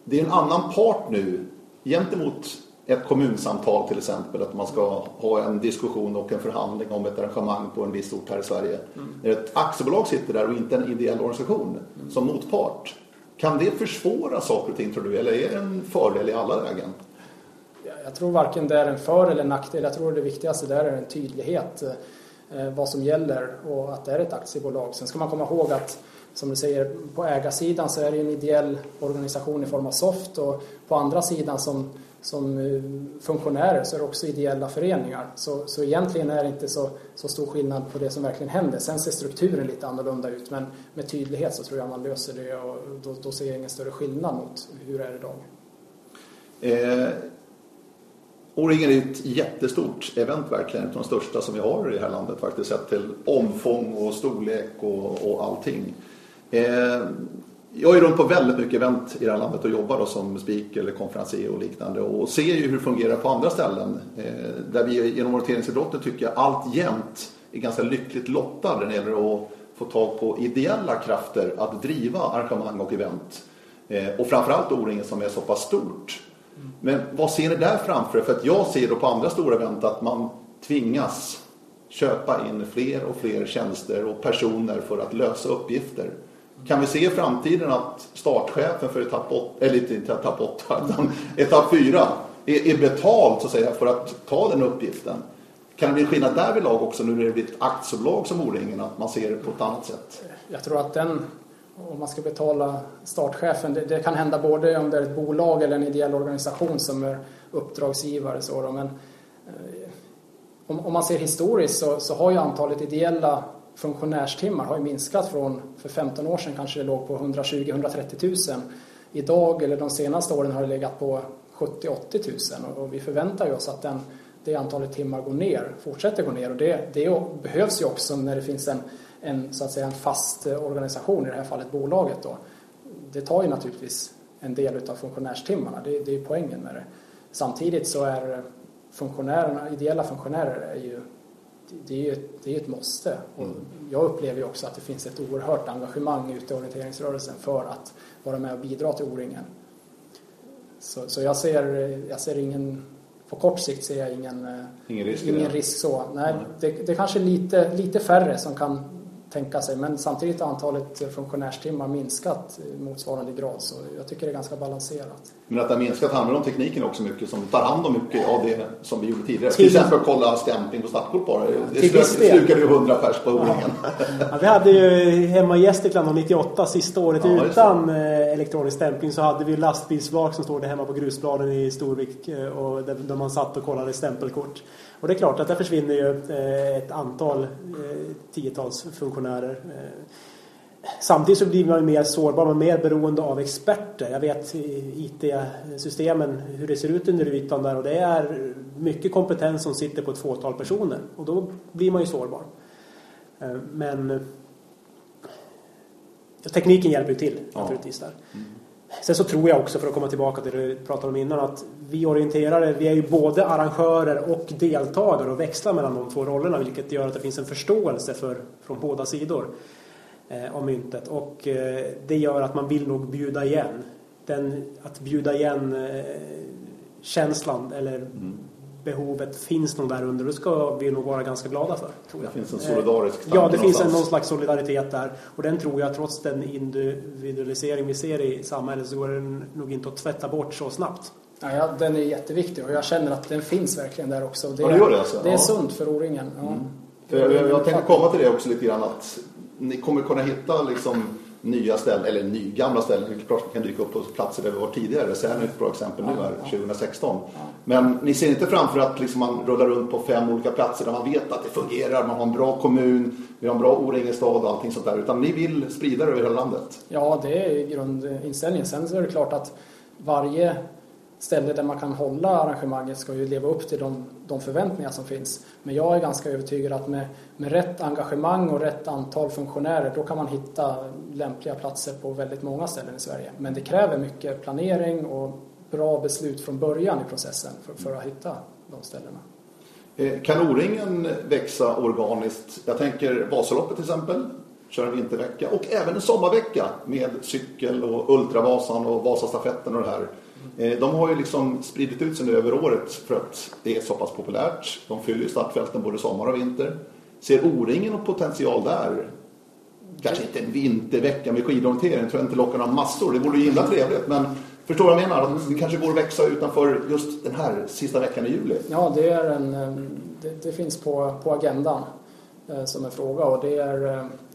det är en annan part nu gentemot ett kommunsamtal till exempel, att man ska ha en diskussion och en förhandling om ett arrangemang på en viss ort här i Sverige. Mm. När ett aktiebolag sitter där och inte en ideell organisation mm. som motpart. Kan det försvåra saker och ting tror du, eller är det en fördel i alla lägen? Jag tror varken det är en för eller nackdel. Jag tror det viktigaste där är en tydlighet eh, vad som gäller och att det är ett aktiebolag. Sen ska man komma ihåg att som du säger, på ägarsidan så är det en ideell organisation i form av SOFT och på andra sidan som, som eh, funktionärer så är det också ideella föreningar. Så, så egentligen är det inte så, så stor skillnad på det som verkligen händer. Sen ser strukturen lite annorlunda ut men med tydlighet så tror jag man löser det och då, då ser jag ingen större skillnad mot hur det är idag. Eh, O-ringen är ett jättestort event verkligen, ett av de största som vi har i det här landet faktiskt sett till omfång och storlek och, och allting. Eh, jag är runt på väldigt mycket event i det här landet och jobbar då som speaker eller konferencier och liknande och ser ju hur det fungerar på andra ställen eh, där vi genom orienteringsidrotten tycker jag alltjämt är ganska lyckligt lottade när det gäller att få tag på ideella krafter att driva arrangemang och event. Eh, och framförallt O-ringen som är så pass stort men vad ser ni där framför er? För att jag ser då på andra stora event att man tvingas köpa in fler och fler tjänster och personer för att lösa uppgifter. Kan vi se i framtiden att startchefen för etapp 8, eller inte etapp 8, utan etapp 4 är, är betald så att säga för att ta den uppgiften? Kan det bli skillnad därvidlag också nu när det blir ett aktiebolag som O-ringen, att man ser det på ett annat sätt? Jag tror att den om man ska betala startchefen. Det, det, kan hända både om det är ett bolag eller en ideell organisation som är uppdragsgivare. Så då. Men, eh, om, om, man ser historiskt så, så, har ju antalet ideella funktionärstimmar har minskat från, för 15 år sedan kanske det låg på 120-130 000. Idag eller de senaste åren har det legat på 70-80 000 och, och vi förväntar oss att den, det antalet timmar går ner, fortsätter gå ner och det, det behövs ju också när det finns en en, så att säga, en fast eh, organisation, i det här fallet bolaget. Då. Det tar ju naturligtvis en del av funktionärstimmarna, det, det är poängen med det. Samtidigt så är funktionärerna, ideella funktionärer är ju det är ju ett, det är ett måste. Och mm. jag upplever ju också att det finns ett oerhört engagemang ute i orienteringsrörelsen för att vara med och bidra till O-ringen. Så, så jag, ser, jag ser ingen, på kort sikt ser jag ingen, ingen risk, ingen risk så. Nej, mm. det, det är kanske lite, lite färre som kan tänka sig. Men samtidigt har antalet funktionärstimmar minskat i motsvarande grad så jag tycker det är ganska balanserat. Men att det har minskat handlar om tekniken också mycket som tar hand om mycket av det som vi gjorde tidigare. Till, till exempel att kolla stämpling på startkort bara. Det slukade ju 100 pers på O-ringen. Ja. vi hade ju hemma i Gästrikland 98, sista året ja, utan eh, elektronisk stämpling så hade vi lastbilsvrak som stod där hemma på grusbladen i Storvik eh, och där, där man satt och kollade stämpelkort. Och det är klart att där försvinner ju eh, ett antal tiotals funktionärer. Samtidigt så blir man mer sårbar, man är mer beroende av experter. Jag vet IT-systemen, hur det ser ut under ytan där och det är mycket kompetens som sitter på ett fåtal personer och då blir man ju sårbar. Eh, men tekniken hjälper ju till naturligtvis där. Mm. Sen så tror jag också, för att komma tillbaka till det du pratade om innan, att vi orienterare, vi är ju både arrangörer och deltagare och växlar mellan de två rollerna vilket gör att det finns en förståelse för, från båda sidor eh, av myntet. Och eh, det gör att man vill nog bjuda igen. Den, att bjuda igen eh, känslan eller mm behovet finns nog där under. Det ska vi nog vara ganska glada för. Tror jag. Det finns en solidarisk eh, Ja, det finns en, någon slags solidaritet där. Och den tror jag, trots den individualisering vi ser i samhället, så går den nog inte att tvätta bort så snabbt. Ja, den är jätteviktig och jag känner att den finns verkligen där också. Det, ja, det gör det alltså? Det är ja. sunt för O-ringen. Ja. Mm. Jag, jag, jag tänkte komma till det också lite grann att ni kommer kunna hitta liksom nya ställen, eller nygamla ställen, vilket klart kan dyka upp på platser där vi var tidigare. Sälen är ett bra exempel nu här, 2016. Men ni ser inte framför att liksom man rullar runt på fem olika platser där man vet att det fungerar, man har en bra kommun, vi har en bra O-ringen-stad och allting sånt där. Utan ni vill sprida det över hela landet? Ja, det är grundinställningen. Sen så är det klart att varje ställe där man kan hålla arrangemanget ska ju leva upp till de, de förväntningar som finns. Men jag är ganska övertygad att med, med rätt engagemang och rätt antal funktionärer då kan man hitta lämpliga platser på väldigt många ställen i Sverige. Men det kräver mycket planering och bra beslut från början i processen för, för att hitta de ställena. Eh, kan O-ringen växa organiskt? Jag tänker Vasaloppet till exempel, kör en vintervecka och även en sommarvecka med cykel och Ultravasan och Vasastafetten och det här. Eh, de har ju liksom spridit ut sig nu över året för att det är så pass populärt. De fyller ju startfälten både sommar och vinter. Ser O-ringen någon potential där? Kanske inte en vintervecka med skidorientering, tror jag inte lockar några massor. Det vore ju himla trevligt. Men förstår du vad jag menar? Det kanske går att växa utanför just den här sista veckan i juli. Ja, det, är en, eh, det, det finns på, på agendan eh, som en fråga. Och det är,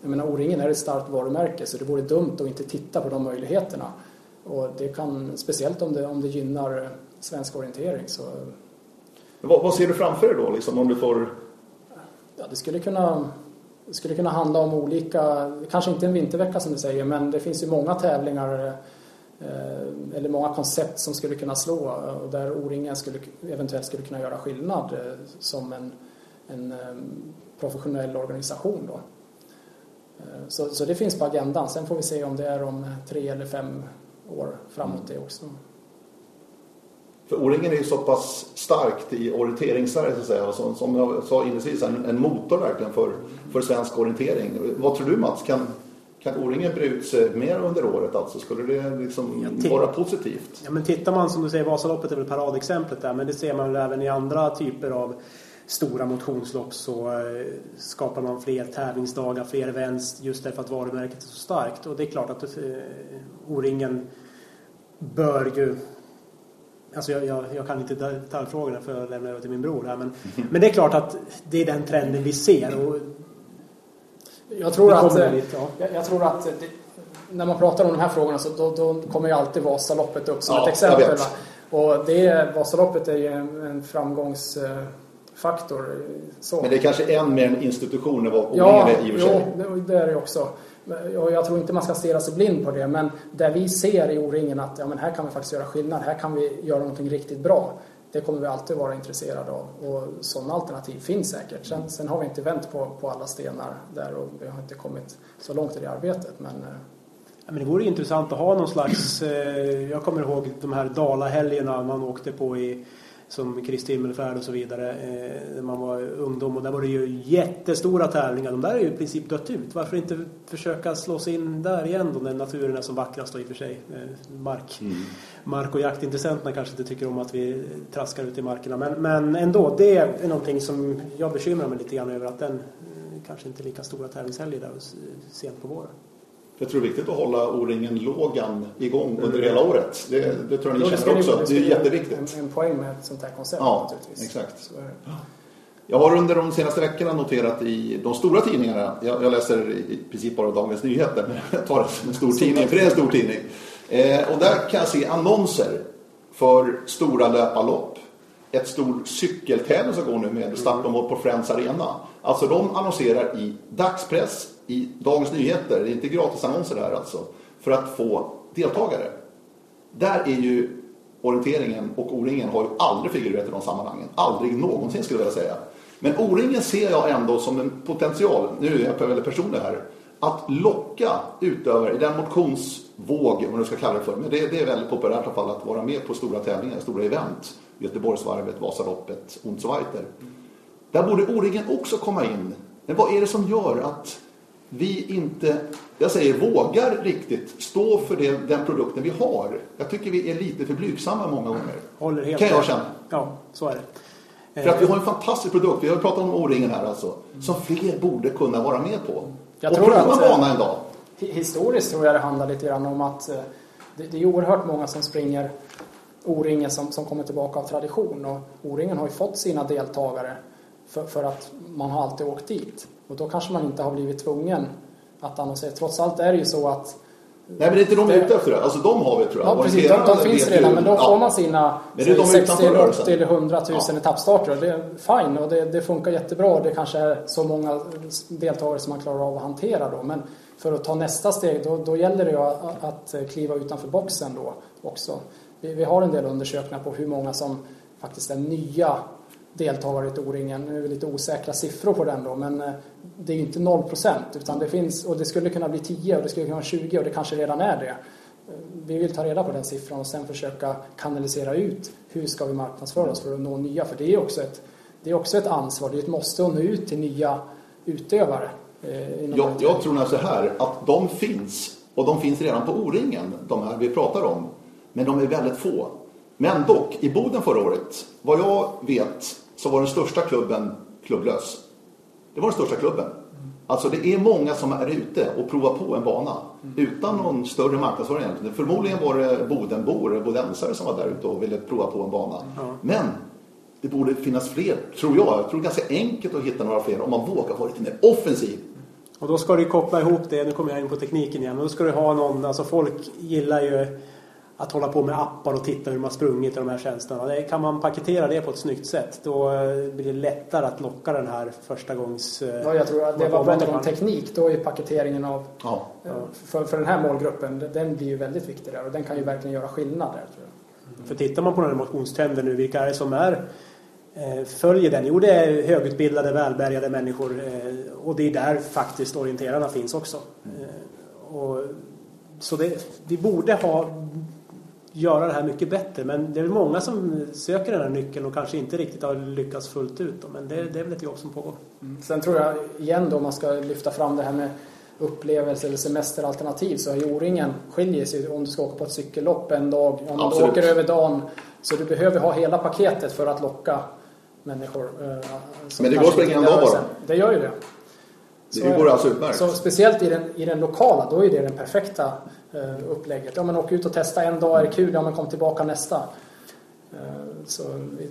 jag menar, O-ringen är ett starkt varumärke så det vore dumt att inte titta på de möjligheterna. Och det kan, speciellt om det, om det gynnar svensk orientering. Så... Vad, vad ser du framför dig då, liksom, om du får... Ja, det skulle kunna, det skulle kunna handla om olika, kanske inte en vintervecka som du säger, men det finns ju många tävlingar eh, eller många koncept som skulle kunna slå och där O-ringen skulle, eventuellt skulle kunna göra skillnad eh, som en, en eh, professionell organisation. Då. Så, så det finns på agendan. Sen får vi se om det är om tre eller fem år framåt det också. För O-ringen är ju så pass starkt i orienteringssverige så att säga. Som, som jag sa inledningsvis, en, en motor verkligen för, för svensk orientering. Vad tror du Mats? Kan, kan O-ringen bre ut sig mer under året? Alltså, skulle det liksom vara positivt? Ja, men tittar man som du säger, Vasaloppet är väl paradexemplet där. Men det ser man väl även i andra typer av stora motionslopp så eh, skapar man fler tävlingsdagar, fler events just därför att varumärket är så starkt. Och det är klart att eh, O-ringen bör ju Alltså jag, jag, jag, kan inte detaljfrågorna för jag lämnar över till min bror här. Men, men det är klart att det är den trenden vi ser. Och jag tror att, dit, ja. jag, jag, tror att det, när man pratar om de här frågorna så då, då kommer ju alltid Vasaloppet upp som ja, ett exempel. Och det, Vasaloppet är ju en, en framgångsfaktor. Så. Men det är kanske än mer en institution än vad ja, är i och för sig. Ja, det är det också. Och jag tror inte man ska stirra sig blind på det, men där vi ser i O-ringen att ja, men här kan vi faktiskt göra skillnad, här kan vi göra någonting riktigt bra. Det kommer vi alltid vara intresserade av och sådana alternativ finns säkert. Sen, sen har vi inte vänt på, på alla stenar där och vi har inte kommit så långt i det arbetet. Men, eh, ja, men det vore intressant att ha någon slags, eh, jag kommer ihåg de här Dalahelgerna man åkte på i som Kristi himmelfärd och så vidare eh, när man var ungdom och där var det ju jättestora tävlingar. De där är ju i princip dött ut. Varför inte försöka slå sig in där igen då när naturen är som vackrast och i och för sig eh, mark, mm. mark och jaktintressenterna kanske inte tycker om att vi traskar ut i markerna. Men, men ändå, det är någonting som jag bekymrar mig lite grann över att den kanske inte lika stora tävlingshelger där sent på våren. Jag tror det är viktigt att hålla O-ringen lågan igång under mm. hela året. Det, det tror jag ni känner också. Det, det är jätteviktigt. En, en poäng med ett sånt här koncept ja, naturligtvis. Exakt. Jag har under de senaste veckorna noterat i de stora tidningarna, jag, jag läser i princip bara Dagens Nyheter, men jag tar en stor tidning, för det är en stor tidning. Eh, och där kan jag se annonser för stora löparlopp. Ett stort cykeltävling som går nu med startmål på Friends Arena. Alltså de annonserar i dagspress, i Dagens Nyheter, det är inte gratisannonser där alltså, för att få deltagare. Där är ju orienteringen och O-ringen har ju aldrig figurerat i de sammanhangen. Aldrig någonsin skulle jag vilja säga. Men O-ringen ser jag ändå som en potential, nu är jag väldigt personlig här, att locka utövare i den motionsvåg, om man ska kalla det för, men det, det är väldigt populärt i alla fall att vara med på stora tävlingar, stora event. Göteborgsvarvet, Vasaloppet, und. Där borde O-ringen också komma in. Men vad är det som gör att vi inte, jag säger vågar riktigt stå för det, den produkten vi har? Jag tycker vi är lite för blygsamma många gånger. Håller helt kan jag känna. Ja, så är det. För att vi har en fantastisk produkt, vi har pratat om O-ringen här alltså, som fler borde kunna vara med på. Jag och tror prova att, bana en dag. Historiskt tror jag det handlar lite grann om att eh, det, det är oerhört många som springer O-ringen som, som kommer tillbaka av tradition och O-ringen har ju fått sina deltagare för, för, att man har alltid åkt dit. Och då kanske man inte har blivit tvungen att annonsera. Trots allt är det ju så att Nej men det är inte de det... ute efter det. Alltså de har vi tror jag. Ja precis, de, de finns redan men då får man sina men det är 60 eller 80 eller 100 000 ja. etappstarter. Det är fine och det, det, funkar jättebra. Det kanske är så många deltagare som man klarar av att hantera då. Men för att ta nästa steg då, då gäller det ju att, att kliva utanför boxen då också. Vi, vi har en del undersökningar på hur många som faktiskt är nya deltagare i O-ringen. Nu är det lite osäkra siffror på den då, men eh, det är ju inte 0 utan det finns, och det skulle kunna bli 10 och det skulle kunna vara 20 och det kanske redan är det. Eh, vi vill ta reda på den siffran och sen försöka kanalisera ut hur ska vi marknadsföra oss för att nå nya, för det är också ett, det är också ett ansvar, det är ett måste att nå ut till nya utövare. Eh, jag, jag tror så här, att de finns och de finns redan på O-ringen, de här vi pratar om, men de är väldigt få. Men dock, i Boden förra året, vad jag vet, så var den största klubben klubblös. Det var den största klubben. Alltså det är många som är ute och provar på en bana utan någon större marknadsföring egentligen. Förmodligen var det Bodenbor, bodensare som var där ute och ville prova på en bana. Men det borde finnas fler, tror jag. Jag tror det är ganska enkelt att hitta några fler om man vågar vara lite mer offensiv. Och då ska du koppla ihop det, nu kommer jag in på tekniken igen, men då ska du ha någon, alltså folk gillar ju att hålla på med appar och titta hur man sprungit i de här tjänsterna. Det, kan man paketera det på ett snyggt sätt då eh, blir det lättare att locka den här första gångs... Eh, ja, jag tror att det var pratar om teknik då är paketeringen av ja. Eh, för, för den här målgruppen den blir ju väldigt viktig där och den kan ju verkligen göra skillnad där tror jag. Mm. För tittar man på den här motionstrenden nu, vilka är det som är följer den? Jo, det är högutbildade, välbärgade människor och det är där faktiskt orienterarna finns också. Och, så det, vi borde ha göra det här mycket bättre. Men det är många som söker den här nyckeln och kanske inte riktigt har lyckats fullt ut. Men det, det är väl ett jobb som pågår. Mm. Sen tror jag igen då om man ska lyfta fram det här med upplevelse eller semesteralternativ så är ju O-ringen skiljer sig om du ska åka på ett cykellopp en dag, om du Absolut. åker över dagen. Så du behöver ha hela paketet för att locka människor. Eh, Men det går att springa en dag bara? Det gör ju det. Så det går alltså utmärkt. Så speciellt i den, i den lokala, då är det den perfekta upplägget. Ja men åk ut och testa en dag, är det kul, ja men kom tillbaka nästa. Uh, så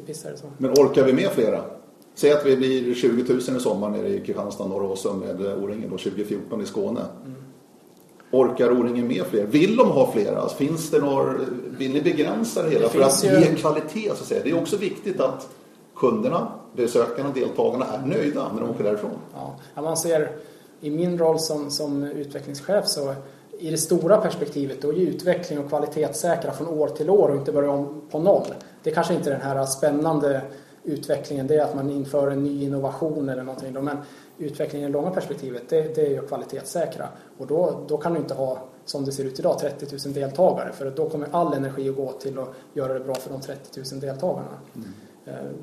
visst är det så. Men orkar vi med flera? Säg att vi blir 20 000 i sommar nere i Kristianstad, norra Åsum med O-ringen 2014 i Skåne. Mm. Orkar O-ringen med fler? Vill de ha flera? Alltså, finns det några, vill ni begränsa det hela det för att ju... ge kvalitet? Så att säga? Det är också viktigt att kunderna, besökarna, deltagarna är nöjda när de åker därifrån. Ja, man ser i min roll som, som utvecklingschef så i det stora perspektivet då är utveckling och kvalitetssäkra från år till år och inte börja om på noll. Det är kanske inte är den här spännande utvecklingen, det är att man inför en ny innovation eller någonting. Men utvecklingen i det långa perspektivet, det, det är ju kvalitetssäkra. Och då, då kan du inte ha, som det ser ut idag, 30 000 deltagare för då kommer all energi att gå till att göra det bra för de 30 000 deltagarna. Mm.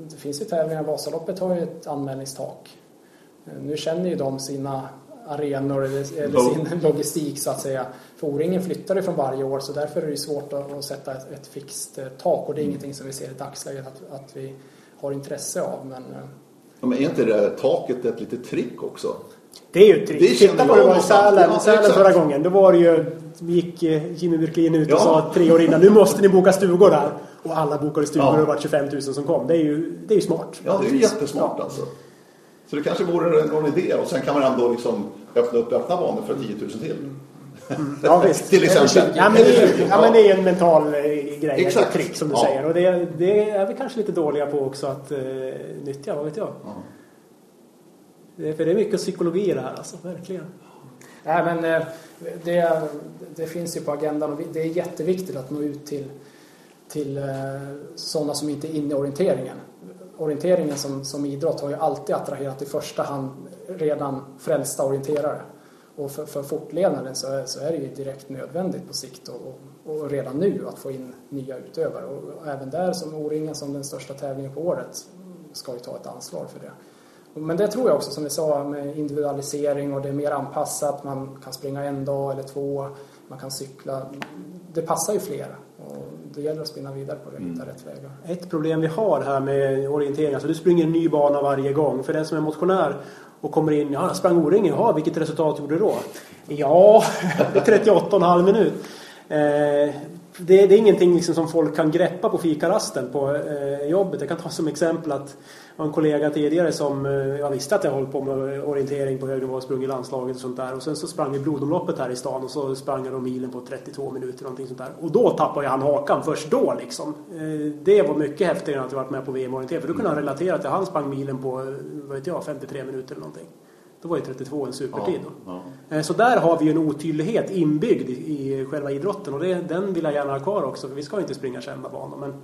Det finns ju tävlingar, Vasaloppet har ju ett anmälningstak. Nu känner ju de sina arenor eller, sin logistik så att säga. För O-ringen flyttar från varje år så därför är det svårt att, sätta ett, ett fixt eh, tak och det är ingenting som vi ser i dagsläget att, att vi har intresse av. Men Ja, men är inte det taket ett litet trick också? Det är ju ett trick. Titta på det var i. Sälen, Ja, Sälen förra gången. Då var det ju, gick eh, Jimmy Björklin ut och Ja. sa tre år innan nu måste ni boka stugor där. Och alla bokade stugor Ja. och det var 25 000 som kom. Det är ju, det är ju smart. Ja, det är ju jättesmart alltså. Så det kanske vore någon idé och sen kan man ändå liksom öppna upp öppna banor för 10 000 till. Ja, visst. Till exempel. Ja, men det är, ja, men det är en mental eh, grej, Exakt. ett trick som du Ja. säger. Och det, det är vi kanske lite dåliga på också att eh, nyttja, vad vet jag. Ja. Det, är- för det är mycket psykologi i det här alltså, verkligen. Nej, men eh, det, det finns ju på agendan och det är jätteviktigt att nå ut till, till sådana som inte är inne i orienteringen. Orienteringen som, som idrott har ju alltid attraherat i första hand redan frälsta orienterare. Och för, för fortlevnaden så är, så är det ju direkt nödvändigt på sikt och, och, och redan nu att få in nya utövare. Och, och även där som O-ringen som den största tävlingen på året ska ju ta ett ansvar för det. Men det tror jag också som vi sa med individualisering och det är mer anpassat. Man kan springa en dag eller två. Man kan cykla. Det passar ju fler. Och det gäller att spinna vidare på det, hitta rätt vägar. Ett problem vi har här med orientering, alltså du springer en ny bana varje gång. För den som är motionär och kommer in, ja jag sprang O-ringen, jaha vilket resultat gjorde du då? Ja, 38,5 minut. Eh, det, det är ingenting liksom som folk kan greppa på fikarasten på eh, jobbet. Jag kan ta som exempel att jag har en kollega tidigare som eh, jag visste att jag hållit på med orientering på hög nivå, sprungit i landslaget och sånt där. Och sen så sprang vi blodomloppet här i stan och så sprang jag då milen på 32 minuter någonting sånt där. Och då tappade jag han hakan först då liksom. Eh, Det var mycket häftigare än att jag varit med på VM-orientering. För då kunde han relatera till att han sprang milen på, eh, vad vet jag, 53 minuter eller någonting. Då var ju 32 en supertid då. Ja. Eh, Så där har vi ju en otydlighet inbyggd i, själva idrotten och det, den vill jag gärna ha kvar också för vi ska ju inte springa kända banor. Men,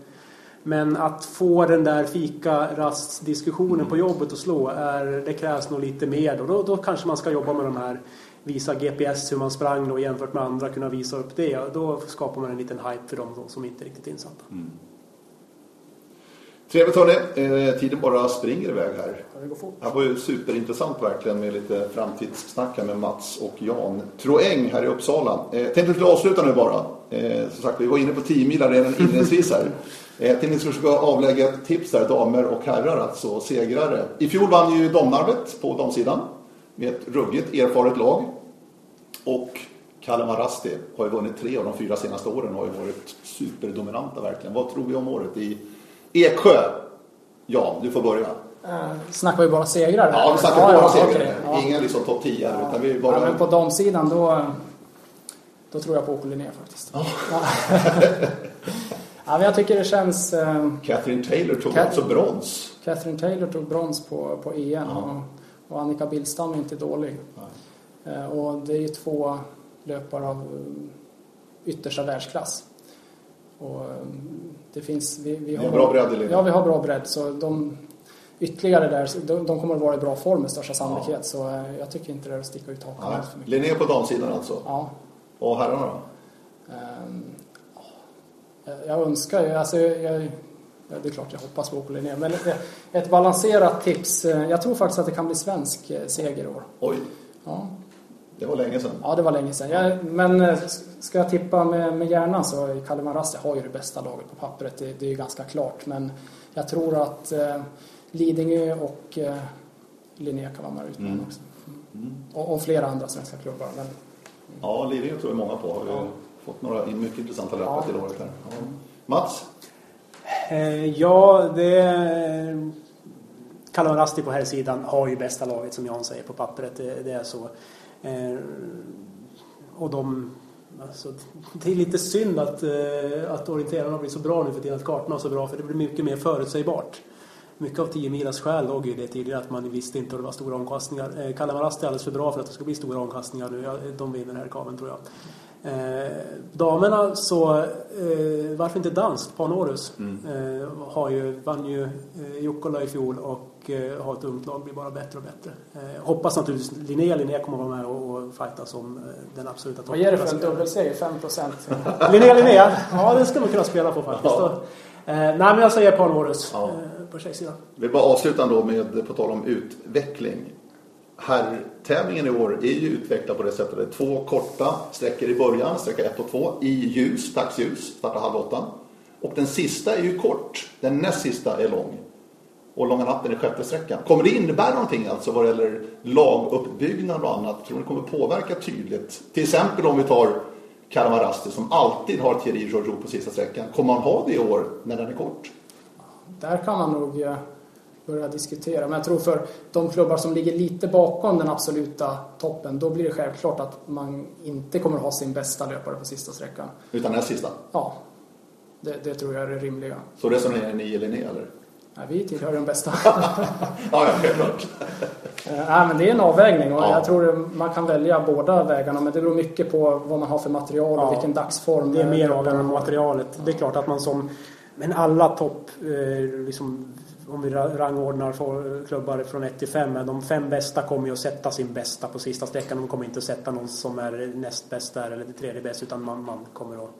men att få den där fika-rast-diskussionen på jobbet att slå, är, det krävs nog lite mer. Och då, då kanske man ska jobba med de här, visa GPS hur man sprang då jämfört med andra, kunna visa upp det. Och då skapar man en liten hype för dem som inte är riktigt insatta. Trevligt hörni, eh, tiden bara springer iväg här. Det går fort. Det här var ju superintressant verkligen med lite framtidssnack här med Mats och Jan Troeng här i Uppsala. Eh, tänkte vi skulle avsluta nu bara. Eh, som sagt, vi var inne på 10 milar redan inledningsvis här. Eh, tänkte ni skulle försöka avlägga ett tips här, damer och herrar, alltså segrare. I fjol vann ju Domnarvet på damsidan med ett ruggigt erfaret lag. Och Kalmar Rasti har ju vunnit tre av de fyra senaste åren och har ju varit superdominanta verkligen. Vad tror vi om året i Eksjö? Jan, du får börja. Eh, snackar vi bara segrar? Ja, vi snackar Ja, bara ja, segrare. okej, ja. Inga liksom topp 10 här, utan vi Ja, bara... men på damsidan då, då tror jag på Åke Linné faktiskt. Ja. ja, men jag tycker det känns... Eh, Catherine Taylor tog Cat- alltså brons. Catherine Taylor tog brons på, på EM Ja. och, och Annika Billstam är inte dålig. Eh, och det är ju två löpare av eh, yttersta världsklass. Och eh, det finns... Vi, vi har bra bredd i linjen. Ja, vi har bra bredd. Så de ytterligare där, de, de kommer att vara i bra form med största sannolikhet. Så eh, jag tycker inte det är att sticka ut hakan allt för mycket. Linné på damsidan alltså. Ja. Och herrarna då? Ehm, jag- önskar ju, alltså jag, ja, det är klart jag hoppas på Åke Linné, men ett, ett balanserat tips. eh, Jag tror faktiskt att det kan bli svensk eh, seger i år. Oj, Ja, det var länge sedan. ja det var länge sedan. Jag, men eh, ska jag tippa med, med hjärnan så är Kalmar Rasti har ju det bästa laget på pappret. Det, det är ju ganska klart. Men jag tror att eh, Lidingö och eh, Linné kan vara med och utmana Mm. också. Och, och flera andra svenska klubbar. Men, Ja, Lidingö tror jag många på. Har Ja. fått några mycket intressanta löpare Ja. till året här. Ja. Mats? Eh, ja, det... Kalmar Rasti på här sidan har ju bästa laget som Jan säger på pappret. Det, det är så. Eh, och de... Alltså, det är lite synd att, eh, att orienterarna blir så bra nu för tiden, att kartorna är så bra, för det blir mycket mer förutsägbart. Mycket av 10 milars skäl låg ju det tidigare, att man visste inte om det var stora omkastningar. Eh, Kalmar Rasti är alldeles för bra för att det ska bli stora omkastningar nu. Ja, De vinner den här kaven tror jag. Eh, damerna så, eh, varför inte danskt? Panorus eh, har ju, vann ju eh, Jukkola i fjol och eh, har ett ungt lag, blir bara bättre och bättre. Eh, hoppas naturligtvis Linnea, Linnea kommer att vara med och, och fightas om eh, den absoluta vad ger det för en dubbelseger? 5 procent? Linnea, Linnea, ja det ska man kunna spela på faktiskt. Ja. Eh, nej men jag säger Panorus Ja. eh, på tjejsidan. Vi bara avsluta då med, på tal om utveckling. Herrtävlingen i år är ju utvecklad på det sättet. Det är två korta sträckor i början, sträcka 1 och 2, i ljus, dagsljus, startar halv åtta. Och den sista är ju kort, den näst sista är lång. Och Långa natten är sjätte sträckan. Kommer det innebära någonting alltså vad det gäller laguppbyggnad och annat? Tror ni det kommer påverka tydligt? Till exempel om vi tar Kalamarasti som alltid har Thierry Georgiou på sista sträckan. Kommer man ha det i år när den är kort? Där kan man nog eh, börja diskutera. Men jag tror för de klubbar som ligger lite bakom den absoluta toppen, då blir det självklart att man inte kommer ha sin bästa löpare på sista sträckan. Utan näst sista? Ja, det, det, tror jag är det rimliga. Så resonerar ni eller ni eller? Nej, vi tillhör den bästa. ja, ja, självklart. Eh, nej, men det är en avvägning och ja. jag tror man kan välja båda vägarna men det beror mycket på vad man har för material och ja. vilken dagsform. Det är mer avgörande än materialet. Det är klart att man som men alla topp, eh, liksom, om vi rangordnar klubbar från 1 till 5, de fem bästa kommer ju att sätta sin bästa på sista sträckan. De kommer inte att sätta någon som är näst bäst där eller tredje bäst utan man, man kommer att eh,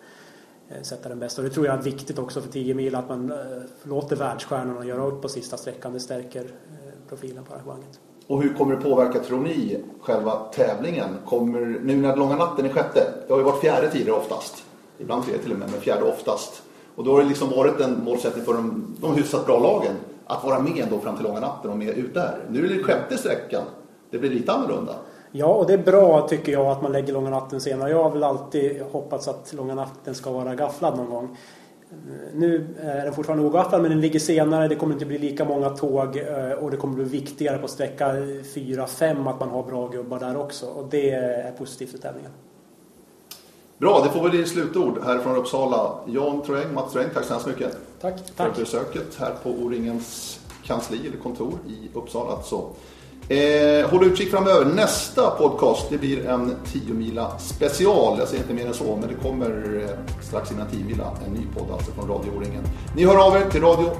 Eh, sätta den bästa. Och det tror jag är viktigt också för 10 mil att man eh, låter världsstjärnorna göra upp på sista sträckan. Det stärker eh, profilen på arrangemanget. Och hur kommer det påverka, tror ni, själva tävlingen? Kommer, nu när långa natten är sjätte, det har ju varit fjärde tider oftast. Ibland tredje till och med, men fjärde oftast. Och då har det liksom varit en målsättning för de, de hyfsat bra lagen att vara med ändå fram till långa natten och med ut där. Nu är det sjätte sträckan. Det blir lite annorlunda. Ja, och det är bra tycker jag att man lägger långa natten senare. Jag har väl alltid hoppats att långa natten ska vara gafflad någon gång. Nu är den fortfarande ogafflad men den ligger senare. Det kommer inte bli lika många tåg eh, och det kommer bli viktigare på sträcka 4-5 att man har bra gubbar där också. Och det är positivt för tävlingen. Bra, det får bli slutord här från Uppsala. Jan Troeng, Mats Troeng, tack så hemskt mycket. Tack. För tack. besöket här på O-ringens kansli eller kontor i Uppsala. Alltså. Eh, håll utkik framöver. Nästa podcast det blir en 10 mila special. Jag säger inte mer än så, men det kommer eh, strax innan 10 mila en ny podd alltså från Radio O-ringen. Ni hör av er till radio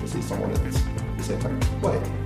precis som vanligt. Vi säger tack och hej.